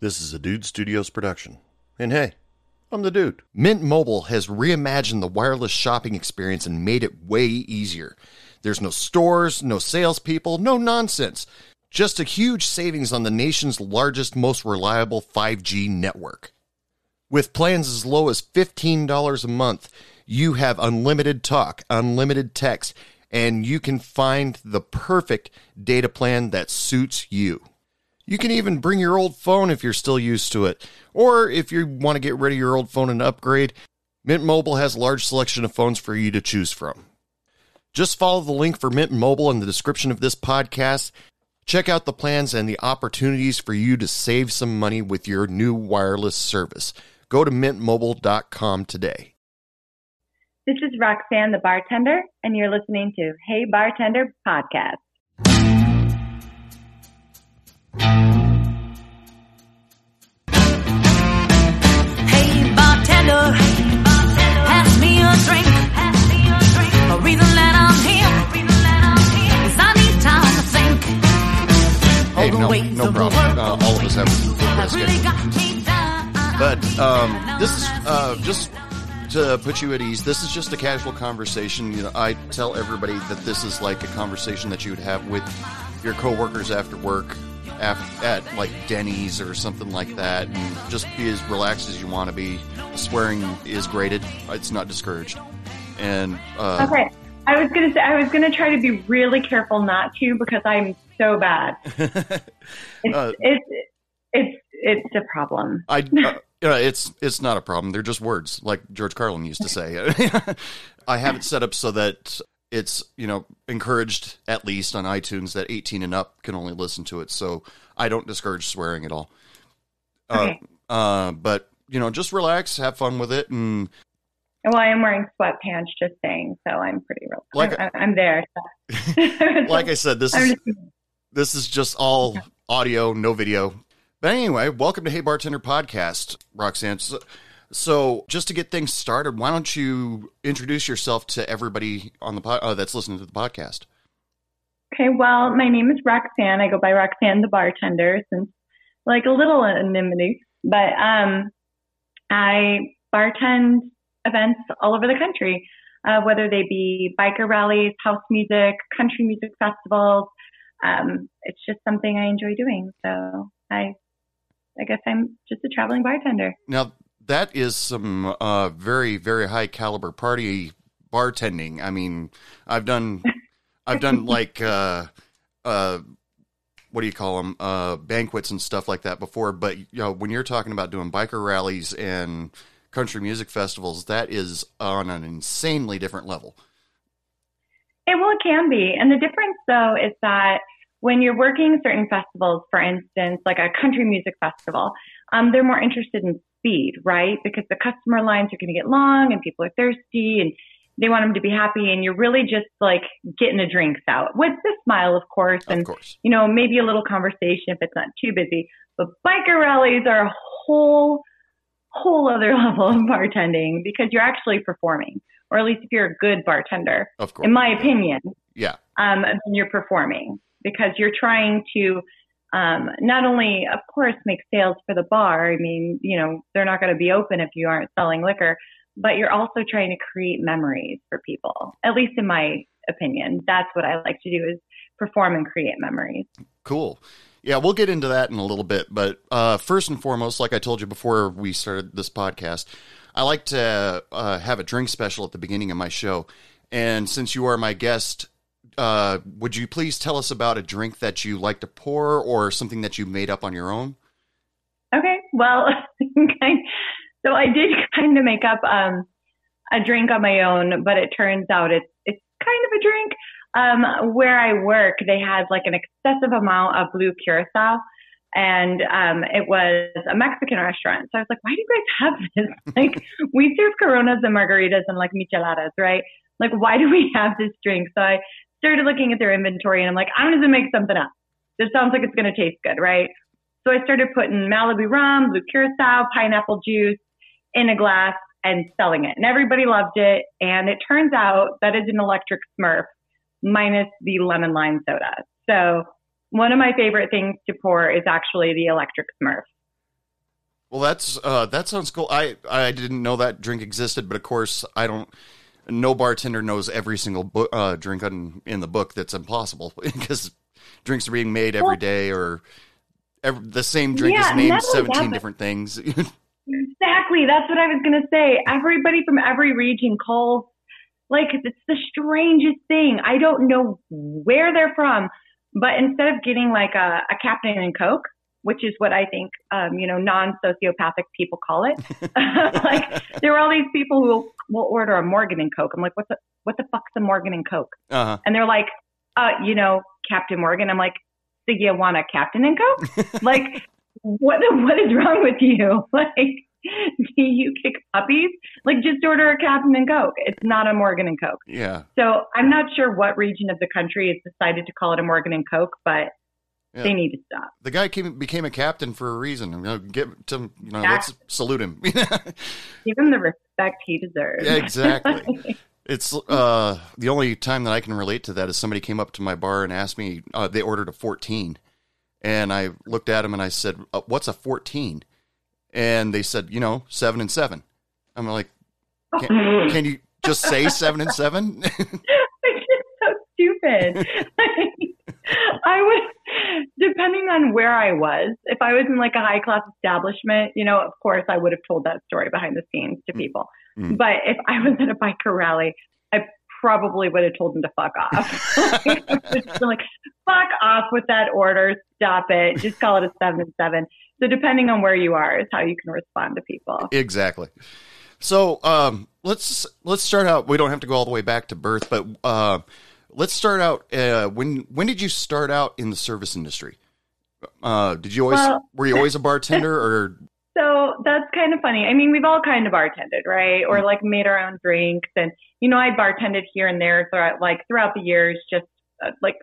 This is a Dude Studios production. And hey, I'm the dude. Mint Mobile has reimagined the wireless shopping experience and made it way easier. There's no stores, no salespeople, no nonsense. Just a huge savings on the nation's largest, most reliable 5G network. With plans as low as $15 a month, you have unlimited talk, unlimited text, and you can find the perfect data plan that suits you. You can even bring your old phone if you're still used to it. Or if you want to get rid of your old phone and upgrade, Mint Mobile has a large selection of phones for you to choose from. Just follow the link for Mint Mobile in the description of this podcast. Check out the plans and the opportunities for you to save some money with your new wireless service. Go to mintmobile.com today. This is Roxanne, the bartender, and you're listening to Hey Bartender Podcast. No, ways no of the problem. Uh, all of us have have different really schedules. got me down. But um, this is uh, just to put you at ease. This is just a casual conversation. You know, I tell everybody that this is like a conversation that you would have with your coworkers after work, af- at like Denny's or something like that, and just be as relaxed as you want to be. Swearing is graded; it's not discouraged. And uh, Okay. I was gonna say I was gonna try to be really careful not to because I'm so bad. It's Uh, it's it's it's a problem. I, uh, yeah, it's it's not a problem. They're just words, like George Carlin used to say. I have it set up so that it's you know encouraged at least on iTunes that 18 and up can only listen to it. So I don't discourage swearing at all. Okay. Uh, uh, but you know, just relax, have fun with it, and Well, I am wearing sweatpants, just saying, so I'm pretty real. Like- I'm, I'm there. So. like I said, this is just, this is just all audio, no video. But anyway, welcome to Hey Bartender Podcast, Roxanne. So, so just to get things started, why don't you introduce yourself to everybody on the pod, uh, that's listening to the podcast? okay. Well, my name is Roxanne. I go by Roxanne the bartender since like a little anonymity, but um, I bartend events all over the country, uh, whether they be biker rallies, house music, country music festivals. Um, it's just something I enjoy doing. So I, I guess I'm just a traveling bartender. Now that is some uh, very very high caliber party bartending. I mean, I've done I've done like uh, uh, what do you call them uh, banquets and stuff like that before. But you know, when you're talking about doing biker rallies and country music festivals, that is on an insanely different level. It well, it can be. And the difference though is that when you're working certain festivals, for instance, like a country music festival, um, they're more interested in speed, right? Because the customer lines are going to get long and people are thirsty and they want them to be happy. And you're really just like getting the drinks out with the smile, of course, Of and course, you know, maybe a little conversation if it's not too busy. But biker rallies are a whole, whole other level of bartending because you're actually performing, or at least if you're a good bartender, of course, in my opinion, yeah, um, you're performing because you're trying to um, not only, of course, make sales for the bar. I mean, you know, they're not going to be open if you aren't selling liquor, but you're also trying to create memories for people. At least in my opinion, that's what I like to do is perform and create memories. Cool. Yeah, we'll get into that in a little bit. But uh, first and foremost, like I told you before we started this podcast, I like to uh, have a drink special at the beginning of my show. And since you are my guest, uh, would you please tell us about a drink that you like to pour or something that you made up on your own? Okay, well, so I did kind of make up um, a drink on my own, but it turns out it's it's kind of a drink. Um, where I work, they had like an excessive amount of blue curacao, and um, it was a Mexican restaurant. So I was like, why do you guys have this? like, we serve Coronas and margaritas and like micheladas, right? Like, why do we have this drink? So I started looking at their inventory, and I'm like, I'm going to make something up. This sounds like it's going to taste good, right? So I started putting Malibu rum, blue curacao, pineapple juice in a glass and selling it. And everybody loved it. And it turns out that is an electric smurf minus the lemon lime soda. So one of my favorite things to pour is actually the electric smurf. Well, that's uh, that sounds cool. I I didn't know that drink existed, but of course I don't. No bartender knows every single book, uh, drink in, in the book. That's impossible because drinks are being made every day, or every, the same drink Yeah, is named not only that, seventeen different things. Exactly. That's what I was going to say. Everybody from every region calls. Like, it's the strangest thing. I don't know where they're from, but instead of getting like a, a Captain and Coke, which is what I think, um, you know, non sociopathic people call it, like, there are all these people who will, will order a Morgan and Coke. I'm like, what the, what the fuck's a Morgan and Coke? uh-huh. And they're like, uh, you know, Captain Morgan. I'm like, so you want a Captain and Coke? like, what what is wrong with you? Like, do you kick puppies? Like, just order a Captain and Coke. It's not a Morgan and Coke. Yeah, So I'm not sure what region of the country has decided to call it a Morgan and Coke, but Yeah. they need to stop. the guy came became a captain for a reason. You know, get to you know, let's salute him. Give him the respect he deserves. Yeah, exactly. It's uh, the only time that I can relate to that is somebody came up to my bar and asked me. Uh, they ordered a fourteen, and I looked at him and I said, uh, "What's a 14? And they said, "You know, seven and seven. I'm like, can, can you just say seven and seven? It's just so stupid. I would, depending on where I was, if I was in like a high class establishment, you know, of course I would have told that story behind the scenes to people. Mm. But if I was at a biker rally, I probably would have told them to fuck off. Like, fuck off with that order. Stop it. Just call it a seven and seven. So depending on where you are is how you can respond to people. exactly. So um, let's let's start out. We don't have to go all the way back to birth, but uh, let's start out. Uh, when when did you start out in the service industry? Uh, did you always Well- were you always a bartender or So that's kind of funny. I mean, we've all kind of bartended, right? Or like made our own drinks, and you know, I bartended here and there throughout, like throughout the years, just uh, like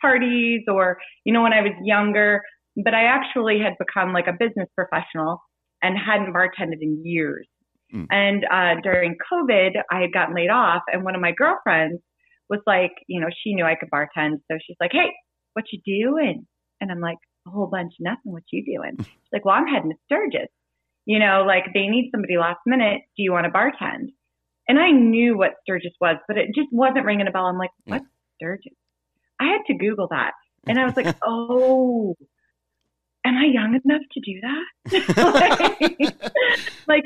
parties, or you know, when I was younger. But I actually had become like a business professional and hadn't bartended in years. Mm. And uh, during COVID, I had gotten laid off, and one of my girlfriends was like, you know, she knew I could bartend, so she's like, "Hey, what you doing?" And I'm like, "A whole bunch nothing. What you doing?" She's like, "Well, I'm heading to Sturgis." you know, like they need somebody last minute. Do you want to bartend? And I knew what Sturgis was, but it just wasn't ringing a bell. I'm like, what's Sturgis? I had to Google that. And I was like, oh, am I young enough to do that? like,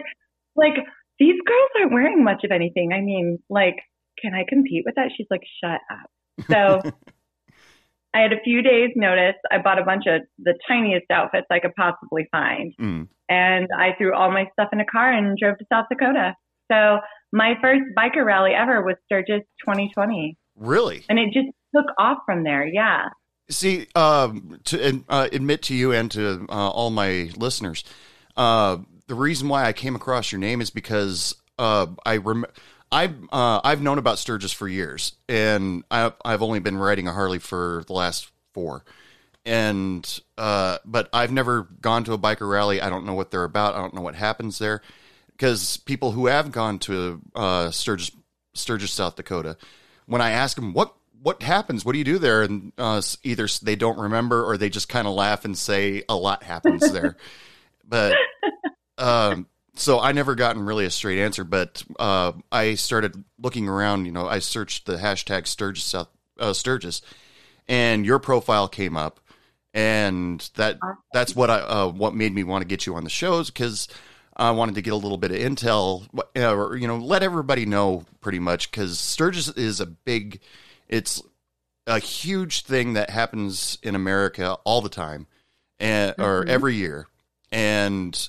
like these girls aren't wearing much of anything. I mean, like, can I compete with that? She's like, shut up. So I had a few days notice. I bought a bunch of the tiniest outfits I could possibly find Mm. and I threw all my stuff in a car and drove to South Dakota. So my first biker rally ever was Sturgis 2020, really? and it just took off from there. Yeah. See, um, to uh, admit to you and to uh, all my listeners, uh, the reason why I came across your name is because uh, I rem- I uh, I've known about Sturgis for years, and I, I've only been riding a Harley for the last four, and uh, but I've never gone to a biker rally. I don't know what they're about. I don't know what happens there, because people who have gone to uh, Sturgis Sturgis, South Dakota, when I ask them what what happens, what do you do there, and uh, either they don't remember or they just kind of laugh and say a lot happens there, but um, so I never gotten really a straight answer. But uh, I started looking around. You know, I searched the hashtag Sturgis South uh, Sturgis, and your profile came up, and that that's what I uh, what made me want to get you on the shows because I wanted to get a little bit of intel, or you know, let everybody know pretty much because Sturgis is a big, it's a huge thing that happens in America all the time, and or Mhm. every year, and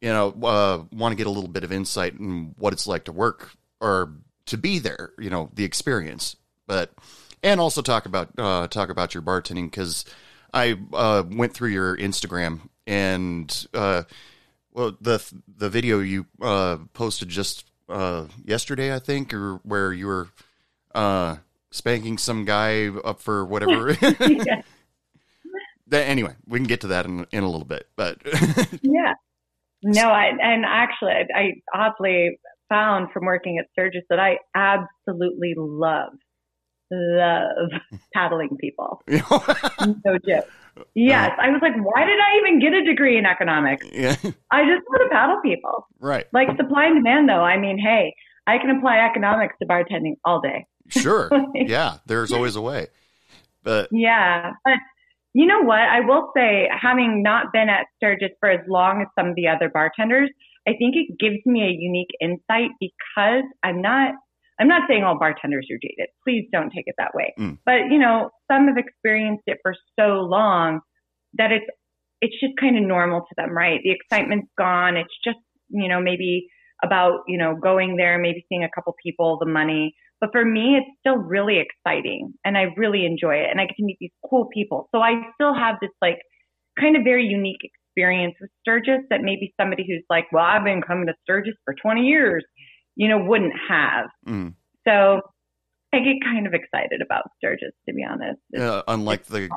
you know, uh, want to get a little bit of insight in what it's like to work or to be there, you know, the experience, but and also talk about uh, talk about your bartending because I uh, went through your Instagram and uh, well the the video you uh, posted just uh, yesterday, I think, or where you were uh, spanking some guy up for whatever. yeah. Anyway, we can get to that in, in a little bit, but Yeah. No, I, and actually, I, I oddly found from working at Sturgis that I absolutely love love paddling people. no joke. Yes, I was like, why did I even get a degree in economics? yeah, I just want to paddle people. right. Like supply and demand, though. I mean, hey, I can apply economics to bartending all day. Sure. Yeah, there's always a way. But Yeah, but you know what? I will say, having not been at Sturgis for as long as some of the other bartenders, I think it gives me a unique insight because I'm not. I'm not saying all bartenders are jaded. Please don't take it that way. Mm. But you know, some have experienced it for so long that it's it's just kind of normal to them, right? The excitement's gone. It's just you know maybe about you know going there, maybe seeing a couple people, the money. But for me, it's still really exciting and I really enjoy it. And I get to meet these cool people. So I still have this like kind of very unique experience with Sturgis that maybe somebody who's like, well, I've been coming to Sturgis for 20 years, you know, wouldn't have. mm, So I get kind of excited about Sturgis, to be honest. It's- uh, unlike the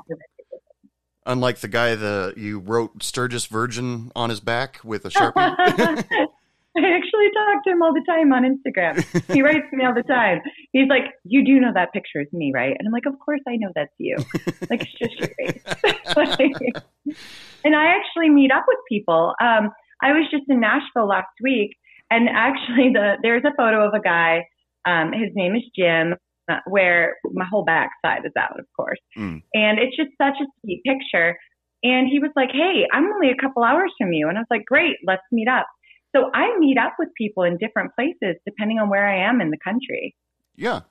unlike the guy that you wrote Sturgis Virgin on his back with a sharpie. I actually talk to him all the time on Instagram. He writes me all the time. He's like, "You do know that picture is me, right?" And I'm like, "Of course I know that's you. Like, it's just your face." and I actually meet up with people. Um, I was just in Nashville last week, and actually, the there's a photo of a guy. Um, his name is Jim. Uh, where my whole backside is out, of course, Mm. and it's just such a sweet picture. And he was like, "Hey, I'm only a couple hours from you," and I was like, "Great, let's meet up." So I meet up with people in different places depending on where I am in the country. yeah,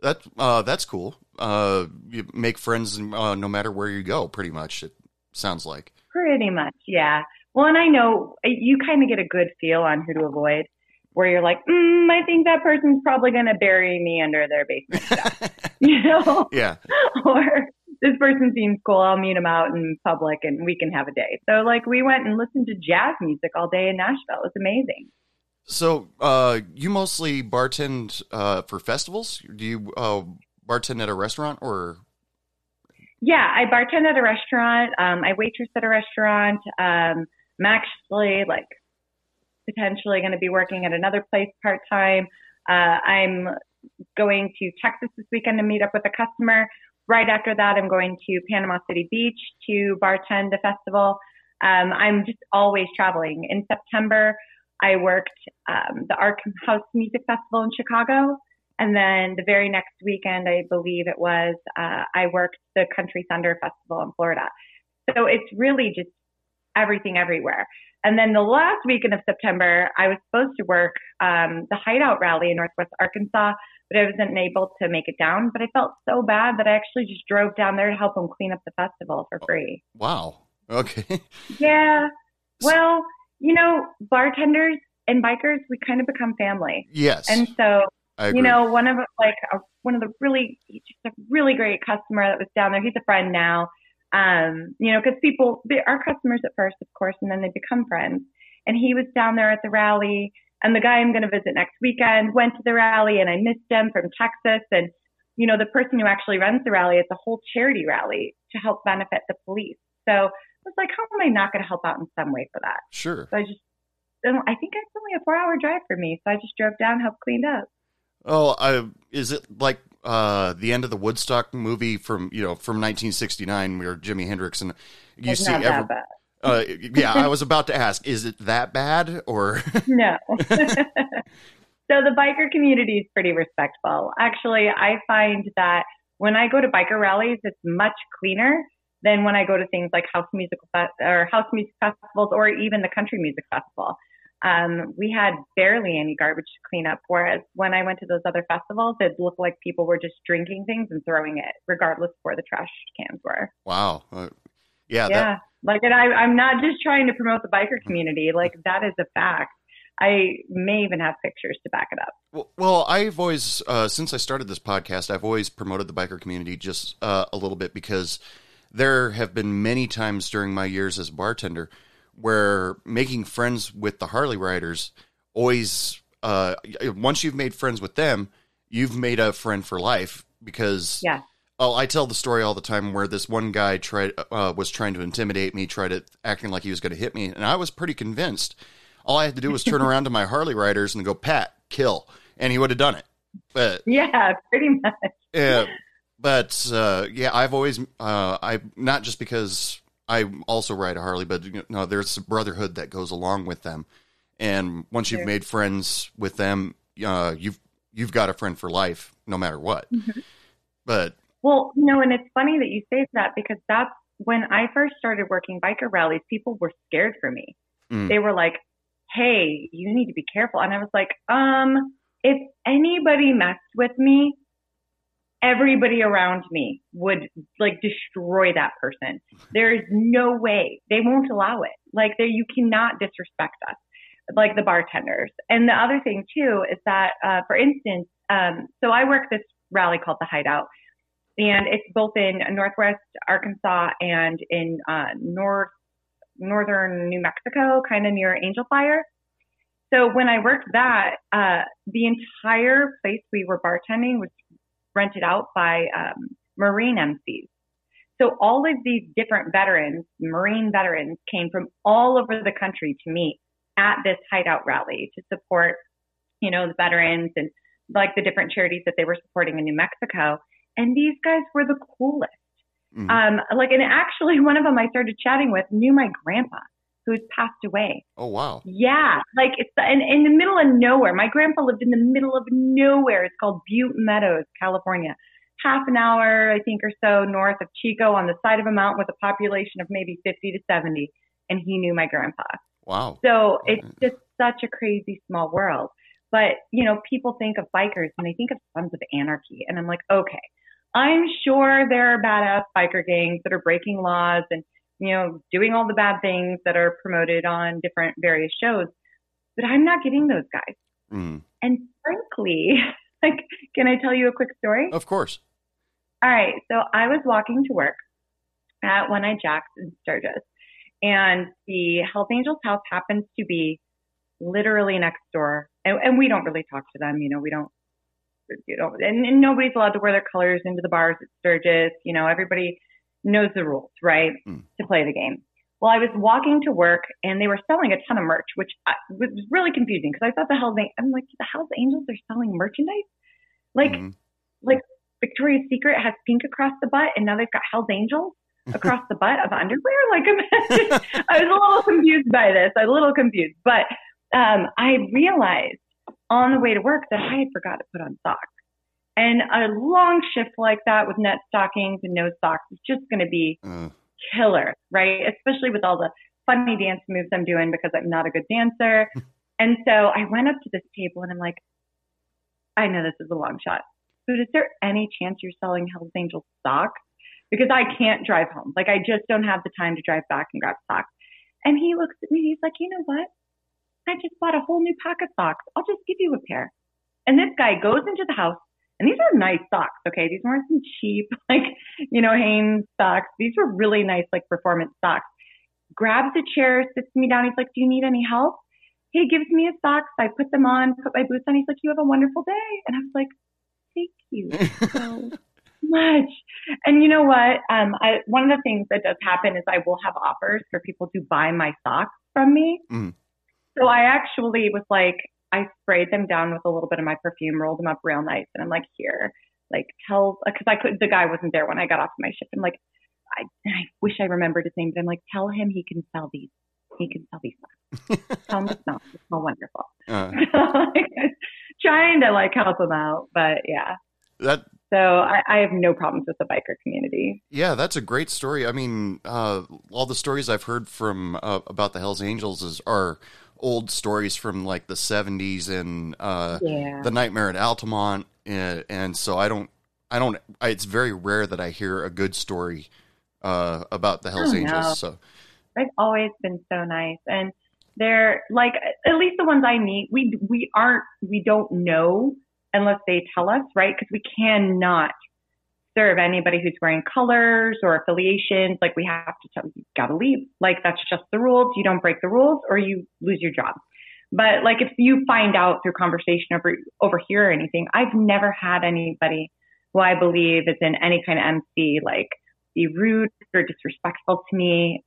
that uh, that's cool. Uh, you make friends uh, no matter where you go. Pretty much, it sounds like. Pretty much, yeah. Well, and I know uh, you kind of get a good feel on who to avoid, where you're like, mm, I think that person's probably going to bury me under their basement, stuff," you know, yeah, or this person seems cool. I'll meet him out in public and we can have a day. So, like, we went and listened to jazz music all day in Nashville. It's amazing. So, uh, you mostly bartend uh, for festivals? Do you uh, bartend at a restaurant or? Yeah, I bartend at a restaurant. Um, I waitress at a restaurant. Um, I'm actually like potentially going to be working at another place part time. Uh, I'm going to Texas this weekend to meet up with a customer. Right after that, I'm going to Panama City Beach to bartend a festival. Um, I'm just always traveling. In September, I worked um, the ARC House Music Festival in Chicago. And then the very next weekend, I believe it was, uh, I worked the Country Thunder Festival in Florida. So it's really just everything everywhere. And then the last weekend of September, I was supposed to work um, the Hideout Rally in Northwest Arkansas, but I wasn't able to make it down. But I felt so bad that I actually just drove down there to help them clean up the festival for free. Wow. Okay. Yeah. Well, you know, bartenders and bikers, we kind of become family. yes. And so you know, one of like a, one of the really just a really great customer that was down there. He's a friend now. Um, you know, because people they are customers at first, of course, and then they become friends. And he was down there at the rally, and the guy I'm going to visit next weekend went to the rally, and I missed him from Texas. And you know, the person who actually runs the rally, it's a whole charity rally to help benefit the police. So I was like, how am I not going to help out in some way for that? sure. So I just, I think it's only a four hour drive for me. So I just drove down, helped cleaned up. Oh, I, is it like uh, the end of the Woodstock movie from you know from 1969 where Jimi Hendrix and you It's see not every, that bad. Uh, yeah, I was about to ask, is it that bad or No. so the biker community is pretty respectful. Actually, I find that when I go to biker rallies, it's much cleaner than when I go to things like house musical fe- or house music festivals or even the country music festival. Um, we had barely any garbage to clean up, whereas when I went to those other festivals, it looked like people were just drinking things and throwing it, regardless of where the trash cans were. wow? Uh, yeah, Yeah. that, like, and I, I'm not just trying to promote the biker community. Like, that is a fact. I may even have pictures to back it up. Well, well, I've always, uh, since I started this podcast, I've always promoted the biker community just uh, a little bit because there have been many times during my years as a bartender where making friends with the Harley riders always, uh, once you've made friends with them, you've made a friend for life because Yeah. Oh, I tell the story all the time where this one guy tried uh, was trying to intimidate me, tried to acting like he was going to hit me, and I was pretty convinced. All I had to do was turn around to my Harley riders and go, "Pat, kill," and he would have done it. but Yeah, pretty much. yeah, but uh, yeah, I've always uh, I not just because I also ride a Harley, but you know, there's a brotherhood that goes along with them, and once you've made friends with them, uh, you've you've got a friend for life, no matter what. Mhm. But Well, you know, and it's funny that you say that because that's when I first started working biker rallies, people were scared for me. Mm. They were like, "Hey, you need to be careful." And I was like, "Um, if anybody messed with me, everybody around me would like destroy that person. There is no way. They won't allow it. Like there you cannot disrespect us." Like the bartenders. And the other thing too is that, uh, for instance, um, so I work this rally called the Hideout and it's both in Northwest Arkansas and in uh, north northern New Mexico, kind of near Angel Fire. So when I worked that, uh, the entire place we were bartending was rented out by um, Marine MCs. So all of these different veterans, Marine veterans, came from all over the country to meet at this hideout rally to support, you know, the veterans and like the different charities that they were supporting in New Mexico. And these guys were the coolest. mhm. Um, like, and actually, one of them I started chatting with knew my grandpa, who's passed away. oh wow, Yeah, like it's in, in the middle of nowhere. My grandpa lived in the middle of nowhere. It's called Butte Meadows, California. Half an hour, I think, or so north of Chico on the side of a mountain with a population of maybe 50 to 70. And he knew my grandpa. wow, So it's just such a crazy small world. But, you know, people think of bikers and they think of Sons of Anarchy. And I'm like, okay, I'm sure there are badass biker gangs that are breaking laws and, you know, doing all the bad things that are promoted on different various shows. But I'm not getting those guys. Mm. And frankly, like, can I tell you a quick story? of course, All right. So I was walking to work at One Eye Jack's in Sturgis, and the Hells Angels house happens to be literally next door. And, and we don't really talk to them. You know, we don't, you know, and, and nobody's allowed to wear their colors into the bars at Sturgis. You know, everybody knows the rules, right? Mm. To play the game. Well, I was walking to work and they were selling a ton of merch, which I, was really confusing because I thought the Hells, An- I'm like, the Hells Angels are selling merchandise? Like, Mhm. Victoria's Secret has pink across the butt, and now they've got Hell's Angels across the butt of underwear. Like, I was a little confused by this. A little confused, but um, I realized on the way to work that I had forgot to put on socks. And a long shift like that with net stockings and no socks is just going to be Uh, killer, right? Especially with all the funny dance moves I'm doing because I'm not a good dancer. and so I went up to this table and I'm like, I know this is a long shot, but is there any chance you're selling Hells Angels socks? Because I can't drive home. Like I just don't have the time to drive back and grab socks. And he looks at me, he's like, you know what? I just bought a whole new pack of socks. I'll just give you a pair. And this guy goes into the house, and these are nice socks, okay? These weren't some cheap, like, you know, Hanes socks. These were really nice, like, performance socks. Grabs a chair, sits me down. He's like, Do you need any help? He gives me his socks. I put them on, put my boots on. He's like, You have a wonderful day. And I was like, Thank you so much. And you know what? Um, I, one of the things that does happen is I will have offers for people to buy my socks from me. Mhm. So I actually was like, I sprayed them down with a little bit of my perfume, rolled them up real nice, and I'm like, here, like tell, because I could, the guy wasn't there when I got off my shift. I'm like, I, I wish I remembered his name, but I'm like, tell him he can sell these. He can sell these tell him it's not. It's all wonderful. uh, Trying to like help him out, but yeah. that So I, I have no problems with the biker community. Yeah, that's a great story. I mean, uh, all the stories I've heard from uh, about the Hell's Angels is are old stories from like the '70s and uh, Yeah. the Nightmare at Altamont, and, and so I don't, I don't. I, it's very rare that I hear a good story uh, about the Hell's Oh, Angels. no. So They've always been so nice, and they're like at least the ones I meet. We we aren't we don't know unless they tell us, right? Because we cannot serve anybody who's wearing colors or affiliations. Like we have to tell you gotta leave. Like that's just the rules. You don't break the rules or you lose your job. But like if you find out through conversation over over here or anything, I've never had anybody who I believe is in any kind of MC like be rude or disrespectful to me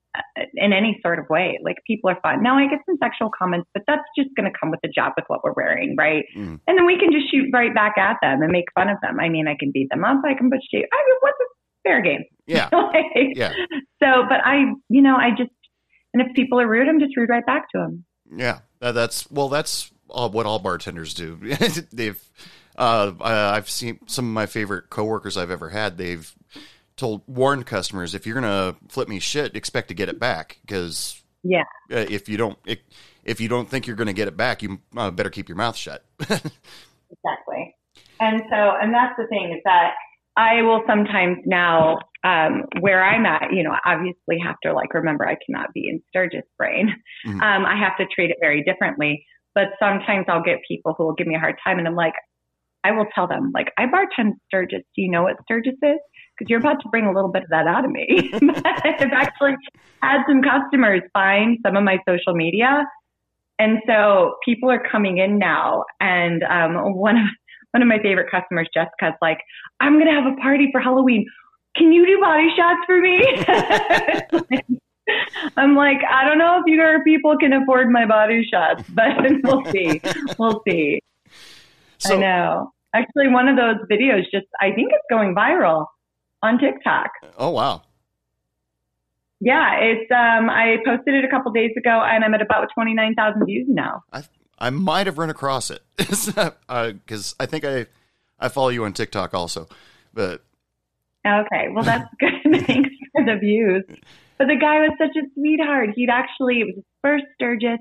in any sort of way. Like people are fun. Now I get some sexual comments, but that's just going to come with the job with what we're wearing, right? Mm. And then we can just shoot right back at them and make fun of them. I mean, I can beat them up. I can push you. I mean, what's a fair game? Yeah. Like, Yeah. So, but I, you know, I just, and if people are rude, I'm just rude right back to them. Yeah. That- that's well. That's all, what all bartenders do. they've. Uh, I've seen some of my favorite coworkers I've ever had. They've told warned customers if you're gonna flip me shit, expect to get it back because Yeah. uh, if you don't if, if you don't think you're gonna get it back, you uh, better keep your mouth shut. Exactly. And so, and that's the thing is that I will sometimes now, um, where I'm at, you know, obviously have to like remember I cannot be in Sturgis brain. Mhm. Um, I have to treat it very differently. But sometimes I'll get people who will give me a hard time, and I'm like, I will tell them, like, I bartend Sturgis. Do you know what Sturgis is? Because you're about to bring a little bit of that out of me. I've actually had some customers find some of my social media and so people are coming in now, and um, one of one of my favorite customers, Jessica's like, "I'm gonna have a party for Halloween. Can you do body shots for me?" I'm like, I don't know if you or people can afford my body shots, but we'll see. We'll see. So I know. Actually, one of those videos just, I think it's going viral on TikTok. oh wow. Yeah, it's. Um, I posted it a couple days ago, and I'm at about 29,000 views now. I might have run across it because I think I I follow you on TikTok also, but Okay, well that's good. Thanks for the views. But the guy was such a sweetheart. He'd actually it was his first Sturgis,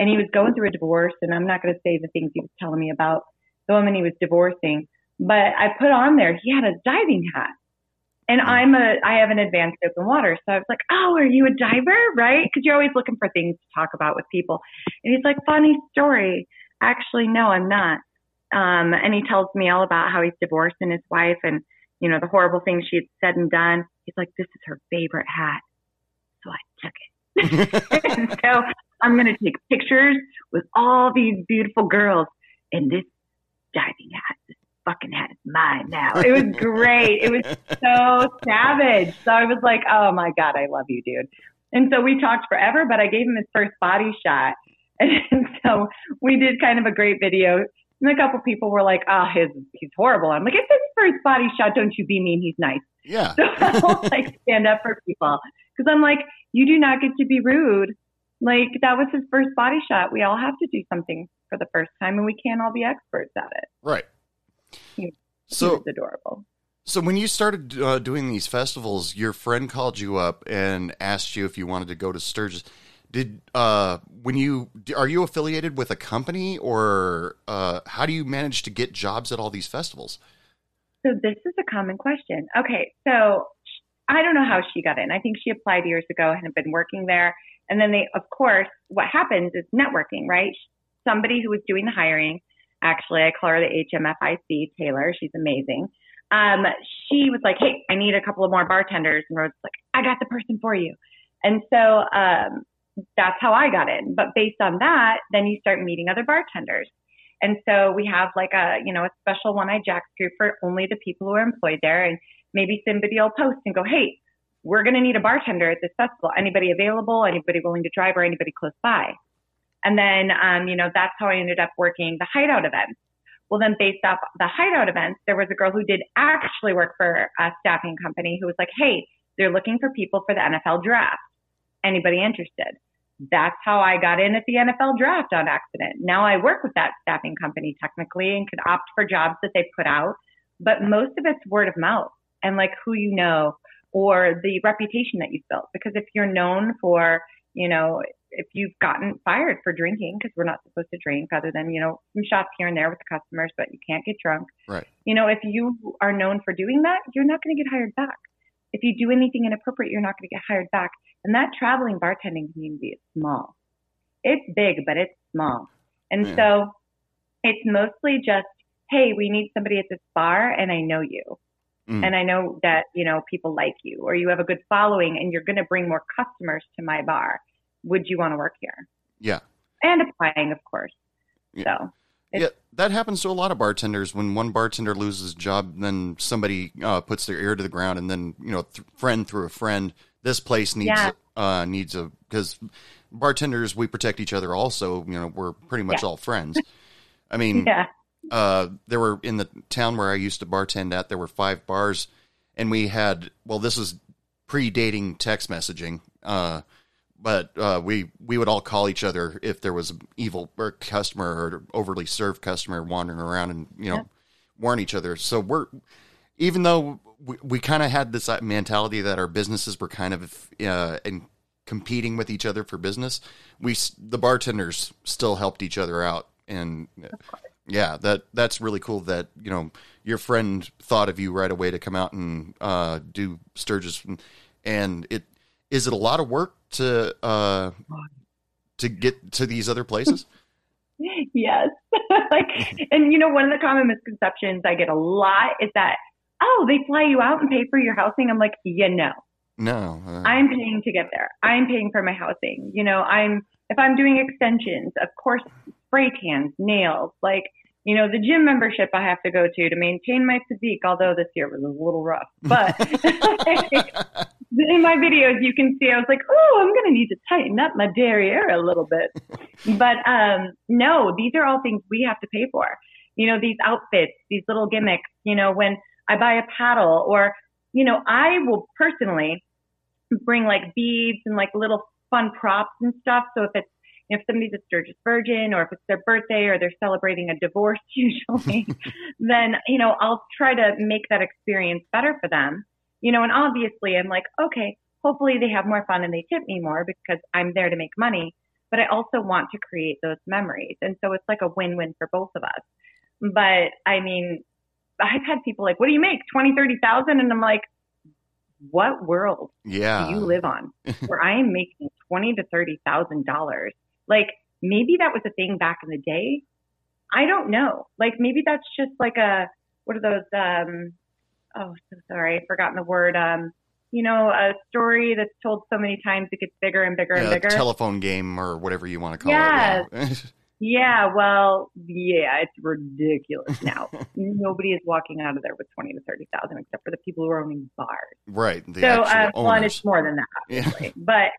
and he was going through a divorce. And I'm not going to say the things he was telling me about the woman he was divorcing, but I put on there he had a diving hat, and I'm a I have an advanced open water, so I was like, oh, are you a diver, right? Because you're always looking for things to talk about with people. And he's like, funny story. Actually, no, I'm not. Um, and he tells me all about how he's divorced and his wife and you know, the horrible things she had said and done. He's like, this is her favorite hat. So I took it. and so I'm going to take pictures with all these beautiful girls in this diving hat. This fucking hat is mine now. It was great. It was so savage. So I was like, oh my God, I love you, dude. And so we talked forever, but I gave him his first body shot. And so we did kind of a great video. And a couple people were like, "Oh, his he's horrible." I'm like, "It's his first body shot. Don't you be mean. He's nice." yeah, So I'll like stand up for people because I'm like, "You do not get to be rude." Like that was his first body shot. We all have to do something for the first time, and we can't all be experts at it. right. He- he So was adorable. So when you started uh, doing these festivals, your friend called you up and asked you if you wanted to go to Sturgis. Did uh, when you are you affiliated with a company or uh, how do you manage to get jobs at all these festivals? So this is a common question. Okay, so I don't know how she got in. I think she applied years ago and had been working there. And then they, of course, what happens is networking, right? Somebody who was doing the hiring, actually, I call her the HMFIC, Taylor. She's amazing. Um, she was like, "Hey, I need a couple of more bartenders," and was like, "I got the person for you." And so um, that's how I got in. But based on that, then you start meeting other bartenders. And so we have like a, you know, a special one-eyed jacks group for only the people who are employed there. And maybe somebody will post and go, hey, we're going to need a bartender at this festival. Anybody available? Anybody willing to drive or anybody close by? And then, um, you know, that's how I ended up working the hideout events. Well, then based off the hideout events, there was a girl who did actually work for a staffing company who was like, hey, they're looking for people for the NFL draft. Anybody interested? That's how I got in at the NFL draft on accident. Now I work with that staffing company technically and can opt for jobs that they put out, but most of it's word of mouth and like who you know or the reputation that you've built. Because if you're known for, you know, if you've gotten fired for drinking, because we're not supposed to drink other than, you know, some shots here and there with the customers, but you can't get drunk. Right. You know, if you are known for doing that, you're not going to get hired back. If you do anything inappropriate, you're not going to get hired back. And that traveling bartending community is small. It's big, but it's small. And Yeah. so it's mostly just, hey, we need somebody at this bar and I know you. Mm. And I know that, you know, people like you or you have a good following and you're going to bring more customers to my bar. Would you want to work here? Yeah. And applying, of course. Yeah. So Yeah, that happens to a lot of bartenders. When one bartender loses a job, then somebody uh, puts their ear to the ground, and then you know, th- friend through a friend, this place needs Yeah. uh needs a because bartenders we protect each other also you know we're pretty much Yeah. all friends i mean Yeah. uh there were in the town where i used to bartend at there were five bars and we had well this was predating text messaging uh but uh, we we would all call each other if there was an evil or customer or overly served customer wandering around and you know Yeah. warn each other. So we're even though we, we kind of had this uh, mentality that our businesses were kind of uh, in competing with each other for business, we the bartenders still helped each other out, and yeah, that that's really cool. That you know your friend thought of you right away to come out and uh, do Sturgis, and, and it is it a lot of work to uh, to get to these other places. yes. like, and you know, one of the common misconceptions I get a lot is that, oh, they fly you out and pay for your housing. I'm like, yeah, no, No, uh, I'm paying to get there. I'm paying for my housing. You know, I'm, if I'm doing extensions, of course, spray tans, nails, like, you know, the gym membership I have to go to to maintain my physique, although this year was a little rough. But in my videos, you can see I was like, oh, I'm going to need to tighten up my derriere a little bit. but um, no, these are all things we have to pay for. You know, these outfits, these little gimmicks, you know, when I buy a paddle or, you know, I will personally bring like beads and like little fun props and stuff. So if it's, if somebody's a Sturgis virgin or if it's their birthday or they're celebrating a divorce usually, then, you know, I'll try to make that experience better for them. You know, and obviously I'm like, okay, hopefully they have more fun and they tip me more because I'm there to make money. But I also want to create those memories. And so it's like a win-win for both of us. But I mean, I've had people like, what do you make? 20, 30,000? And I'm like, what world yeah, do you live on where I am making twenty to thirty thousand dollars? Like maybe that was a thing back in the day. I don't know. Like maybe that's just like a what are those? Um, oh, so sorry, I've forgotten the word. Um, you know, a story that's told so many times it gets bigger and bigger and bigger. telephone game or whatever you want to call Yes. it. yeah, well, yeah, it's ridiculous now. Nobody is walking out of there with twenty to thirty thousand except for the people who are owning bars. right. So uh, and it's more than that Yeah. but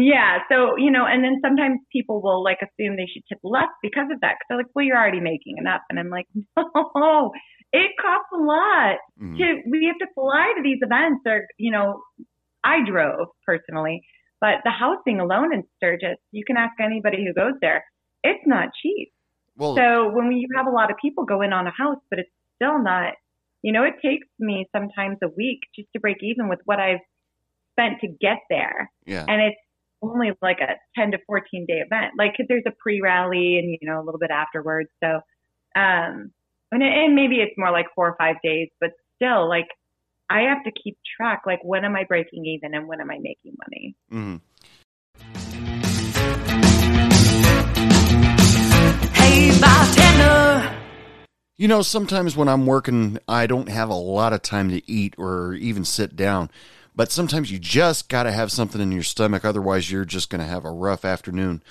yeah so you know and then sometimes people will like assume they should tip less because of that because they're like well you're already making enough and i'm like no it costs a lot Mm. to we have to fly to these events or you know i drove personally but the housing alone in sturgis you can ask anybody who goes there it's not cheap Well, so when you have a lot of people go in on a house, but it's still not, you know, it takes me sometimes a week just to break even with what I've spent to get there. yeah. And it's only like a 10 to 14 day event. Like 'cause there's a pre rally and, you know, a little bit afterwards. So, um, and, and maybe it's more like four or five days, but still like I have to keep track. Like when am I breaking even and when am I making money? Mhm. Hey, bartender. You know, sometimes when I'm working, I don't have a lot of time to eat or even sit down. But sometimes you just got to have something in your stomach. Otherwise, you're just going to have a rough afternoon.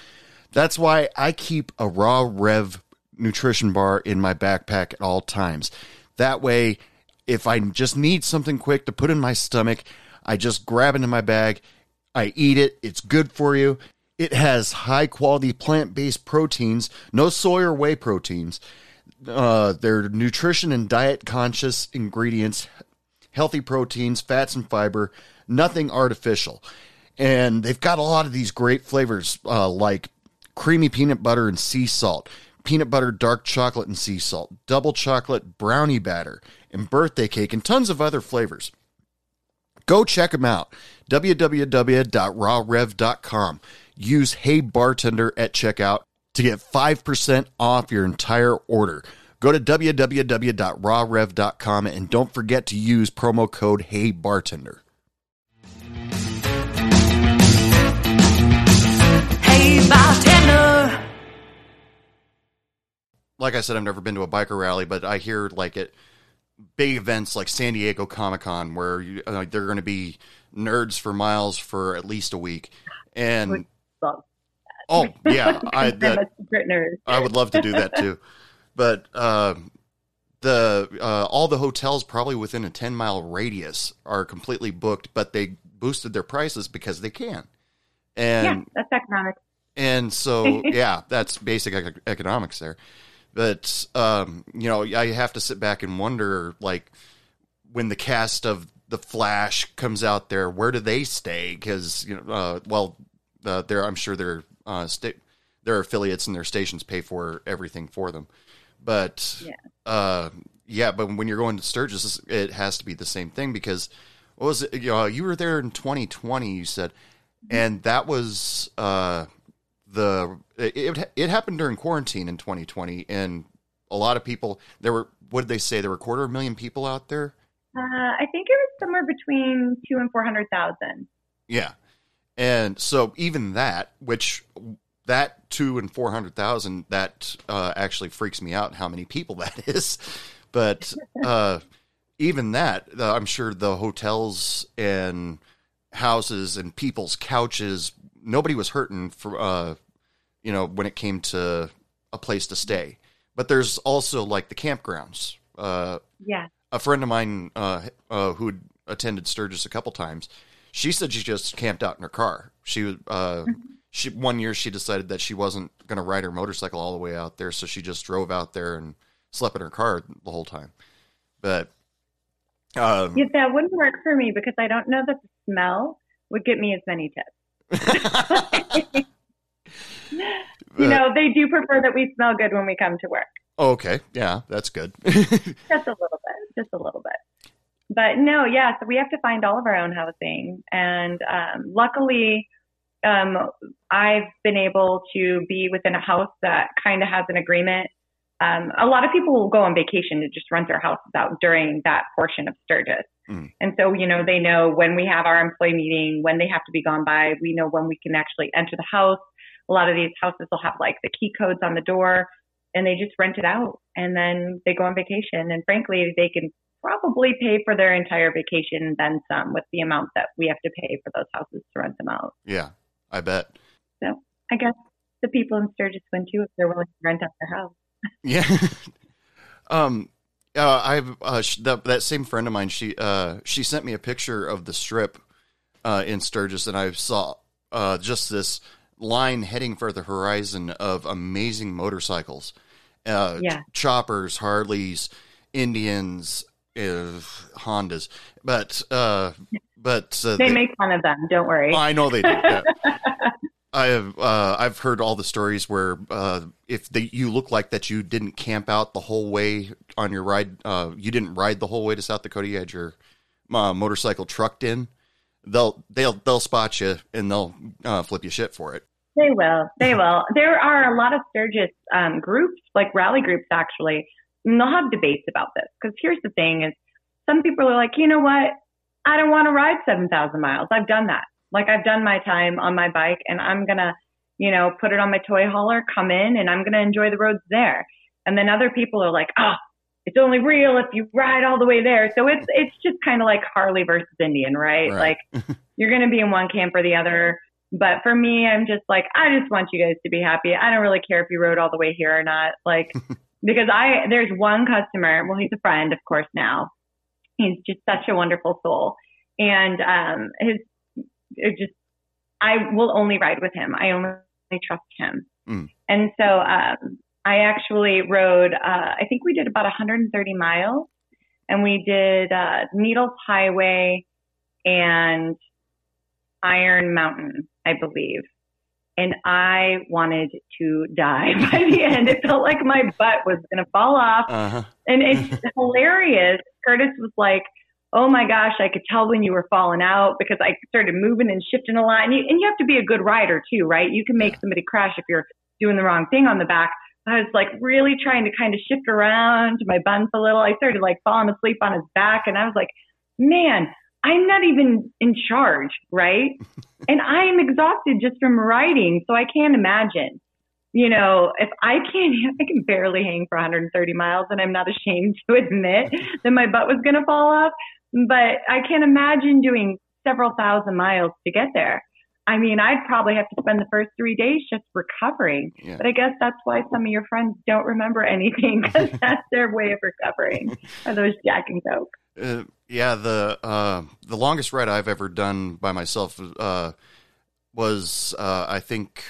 That's why I keep a Raw Rev nutrition bar in my backpack at all times. That way, if I just need something quick to put in my stomach, I just grab it in my bag. I eat it. It's good for you. It has high quality plant based proteins, no soy or whey proteins. Uh, they're nutrition and diet conscious ingredients, healthy proteins, fats, and fiber, nothing artificial. And they've got a lot of these great flavors uh, like creamy peanut butter and sea salt, peanut butter dark chocolate and sea salt, double chocolate brownie batter, and birthday cake, and tons of other flavors. Go check them out. www.rawrev.com. Use Hey Bartender at checkout to get 5% off your entire order. Go to www.rawrev.com and don't forget to use promo code Hey Bartender. Hey, bartender. Like I said, I've never been to a biker rally, but I hear like at big events like San Diego Comic Con where you, uh, they're going to be nerds for miles for at least a week. And oh yeah, I that, a secret nerd. I would love to do that too. But uh, the uh, all the hotels probably within a ten mile radius are completely booked, but they boosted their prices because they can. yeah, And that's economic. and so yeah, that's basic economics there. But um, you know, I have to sit back and wonder like when the cast of the Flash comes out there, where do they stay? Because you know, uh, well, uh, they're I'm sure their uh, sta- their affiliates and their stations pay for everything for them. But Yeah. uh, yeah, but when you're going to Sturgis, it has to be the same thing because what was it? You know, you were there in 2020, you said, and that was uh, the it, it happened during quarantine in 2020, and a lot of people there were. What did they say? There were a quarter of a million people out there. Uh, I think it was somewhere between two and four hundred thousand. Yeah, and so even that, which that two and four hundred thousand, that uh, actually freaks me out how many people that is. But uh, even that, I'm sure the hotels and houses and people's couches, nobody was hurting for, uh, you know, when it came to a place to stay. But there's also like the campgrounds. Uh, Yeah. a friend of mine uh, uh, who attended Sturgis a couple times, she said she just camped out in her car. She was uh, she one year she decided that she wasn't going to ride her motorcycle all the way out there, so she just drove out there and slept in her car the whole time. But um, Yeah, that wouldn't work for me because I don't know that the smell would get me as many tips. You know, they do prefer that we smell good when we come to work. oh, okay, yeah, that's good. Just a little bit, just a little bit. But no, yeah, so we have to find all of our own housing. And um, luckily, um, I've been able to be within a house that kind of has an agreement. Um, a lot of people will go on vacation to just rent their houses out during that portion of Sturgis. Mm. And so, you know, they know when we have our employee meeting, when they have to be gone by, we know when we can actually enter the house. A lot of these houses will have like the key codes on the door and they just rent it out and then they go on vacation. And frankly, they can probably pay for their entire vacation and then some with the amount that we have to pay for those houses to rent them out. yeah, I bet. So I guess the people in Sturgis win too if they're willing to rent out their house. Yeah. um. Uh, I've uh, sh- that that same friend of mine. She uh she sent me a picture of the strip, uh, in Sturgis, and I saw uh just this line heading for the horizon of amazing motorcycles, uh, Yeah. choppers, Harleys, Indians, uh, Hondas, but uh, but uh, They make fun of them, don't worry. I know they do. Yeah. I have uh, I've heard all the stories where uh, if the, you look like that you didn't camp out the whole way on your ride, uh, you didn't ride the whole way to South Dakota. You had your uh, motorcycle trucked in. They'll they'll they'll spot you and they'll uh, flip you shit for it. They will. They will. There are a lot of Sturgis um, groups, like rally groups, actually, and they'll have debates about this. Because here's the thing: is some people are like, you know what? I don't want to ride seven thousand miles. I've done that. Like I've done my time on my bike, and I'm gonna, you know, put it on my toy hauler, come in, and I'm gonna enjoy the roads there. And then other people are like, oh, it's only real if you ride all the way there. So it's it's just kind of like Harley versus Indian, right? Right. Like you're gonna be in one camp or the other. But for me, I'm just like, I just want you guys to be happy. I don't really care if you rode all the way here or not. Like, because I, there's one customer, well, he's a friend, of course, now. He's just such a wonderful soul. And, um, his, it just, I will only ride with him. I only trust him. Mm. And so, um, I actually rode, uh, I think we did about 130 miles and we did, uh, Needles Highway and Iron Mountain, I believe. And I wanted to die by the end. It felt like my butt was going to fall off. Uh huh. And it's hilarious. Curtis was like, Oh my gosh, I could tell when you were falling out because I started moving and shifting a lot. And you, and you have to be a good rider too, right? You can make somebody crash if you're doing the wrong thing on the back. I was like really trying to kind of shift around my buns a little. I started like falling asleep on his back and I was like, man, I'm not even in charge, right? and I am exhausted just from riding. So I can't imagine, you know, if I can't, I can barely hang for 130 miles and I'm not ashamed to admit that my butt was going to fall off. But I can't imagine doing several thousand miles to get there. I mean, I'd probably have to spend the first three days just recovering. Yeah. But I guess that's why some of your friends don't remember anything because that's their way of recovering. Are those Jack and Coke? Uh, Yeah, the uh, the longest ride I've ever done by myself uh, was uh, I think